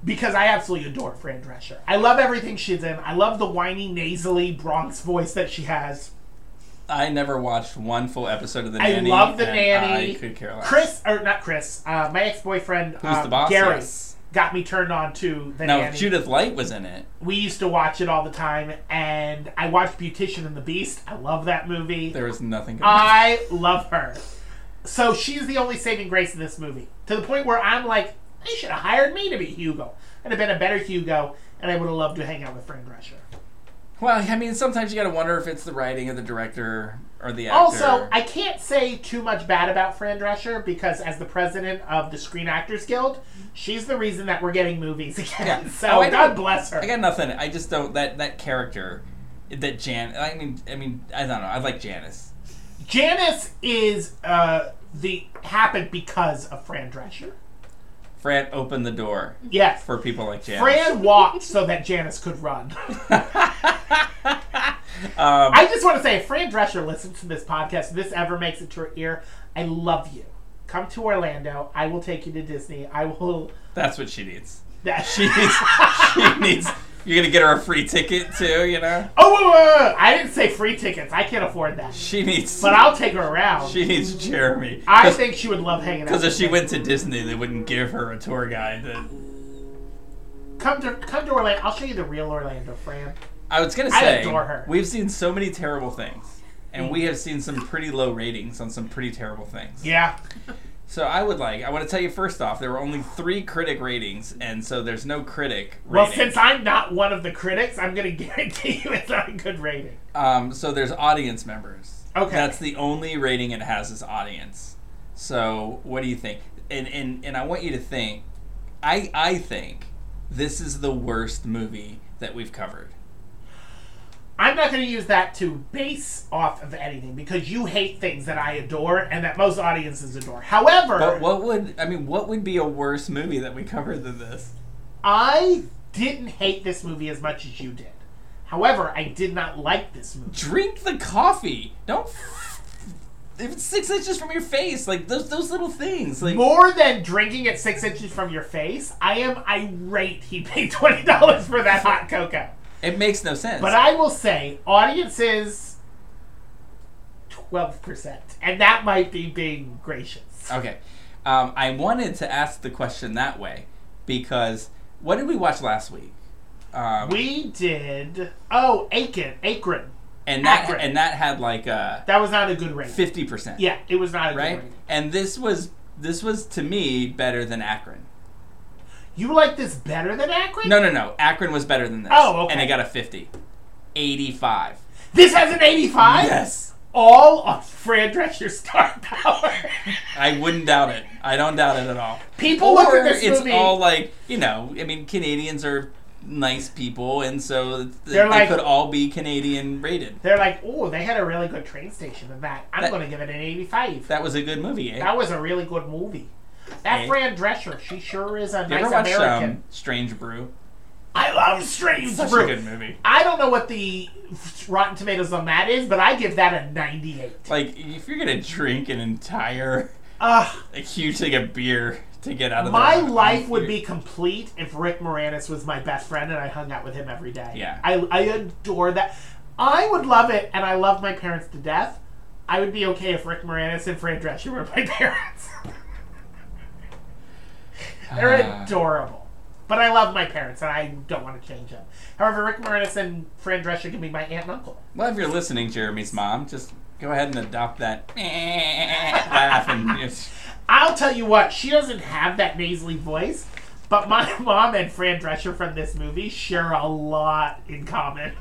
because I absolutely adore Fran Drescher. I love everything she's in. I love the whiny, nasally Bronx voice that she has. I never watched one full episode of the I nanny. I love the nanny. I could care less. Chris, or not Chris, uh, my ex-boyfriend Who's um, the boss? Gary Yes. Got me turned on to the Now nanny. Judith Light was in it. we used to watch it all the time, and I watched Beautician and the Beast. I love that movie. There was nothing. Good I love her. So she's the only saving grace in this movie. To the point where I'm like, they should have hired me to be Hugo. I'd have been a better Hugo, and I would have loved to hang out with Fran Drescher. well, I mean, sometimes you got to wonder if it's the writing of the director or the actor. Also, I can't say too much bad about Fran Drescher because, as the president of the Screen Actors Guild, she's the reason that we're getting movies again. Yeah. So Oh, God bless her. I got nothing. I just don't that that character that Jan. I mean, I mean, I don't know. I like Janice. Janice is uh, the happened because of Fran Drescher. Fran opened the door Yes. for people like Janice. Fran walked so that Janice could run. Um, I just want to say, if Fran Drescher listens to this podcast, if this ever makes it to her ear, I love you. Come to Orlando. I will take you to Disney. I will. that's what she needs. That She needs. she needs. You're gonna get her a free ticket too. You know. Oh. I didn't say free tickets. I can't afford that. She needs. But I'll take her around. She needs Jeremy. I think she would love hanging out. Because if she went to Disney, they wouldn't give her a tour guide. That, come to come to Orlando, I'll show you the real Orlando, Fran. I was gonna I say, adore her. we've seen so many terrible things, and Mm. we have seen some pretty low ratings on some pretty terrible things. Yeah. So I would like, I want to tell you first off, there were only three critic ratings, and so there's no critic Well, since I'm not one of the critics, I'm going to guarantee you it's not a good rating. um, so there's audience members. Okay. That's the only rating it has is audience. So what do you think? And and and I want you to think. I I think this is the worst movie that we've covered. I'm not going to use that to base off of anything because you hate things that I adore and that most audiences adore. However, But what would I mean? What would be a worse movie that we covered than this? I didn't hate this movie as much as you did. However, I did not like this movie. Drink the coffee. Don't. If it's six inches from your face, like those those little things, like More than drinking it six inches from your face, I am irate he paid $20 for that hot cocoa. It makes no sense. But I will say, audiences, 12%. And that might be being gracious. Okay. Um, I wanted to ask the question that way because what did we watch last week? Um, We did. Oh, Aiken. Akron. and that Akron. and that had like a That was not a good rating. fifty percent. Yeah, it was not a good Right. rating. And this was this was to me better than Akron. You like this better than Akron? No, no, no. Akron was better than this. Oh, okay. And it got a 50. 85. This has an 85? Yes. All on Fran Drescher's star power. I wouldn't doubt it. I don't doubt it at all. People look at this it's movie. all like, you know, I mean, Canadians are nice people, and so th- They're they like- could all be Canadian rated. They're like, oh, they had a really good train station in that. I'm going to give it an 85. That was a good movie, eh? That was a really good movie. That Eh? Fran Drescher, she sure is a nice ever watched American. um, Strange Brew? I love Strange Such Brew. a good movie. I don't know what the Rotten Tomatoes on that is, but I give that a 98. Like, if you're gonna drink an entire, Ugh. a huge thing of beer to get out of My life would be complete if Rick Moranis was my best friend and I hung out with him every day. Yeah. I, I adore that. I would love it, and I love my parents to death. I would be okay if Rick Moranis and Fran Drescher were my parents. They're Ah. adorable. But I love my parents, and I don't want to change them. However, Rick Moranis and Fran Drescher can be my aunt and uncle. Well, if you're listening, Jeremy's mom, just go ahead and adopt that laugh and just, I'll tell you what, she doesn't have that nasally voice, but my mom and Fran Drescher from this movie share a lot in common.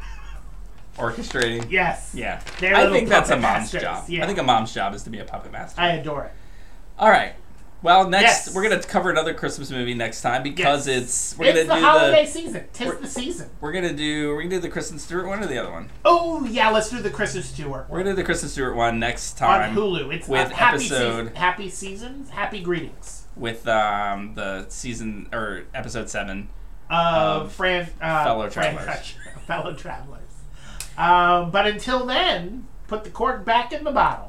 orchestrating. yes. Yeah, I think that's a mom's masters, job. yeah. I think a mom's job is to be a puppet master. I adore it. All right. Well, next Yes. we're gonna cover another Christmas movie next time because Yes. it's we're it's gonna the do holiday the season. Tis the season. we're gonna do we're gonna do the Kristen Stewart one or the other one. Oh yeah, let's do the Christmas tour We're gonna do the Kristen Stewart one next time on Hulu. It's with uh, happy episode- season, happy seasons, happy greetings with um the season or episode seven. of Of Fran, uh, fellow travelers. Drescher, fellow travelers. Um, but until then, put the cork back in the bottle.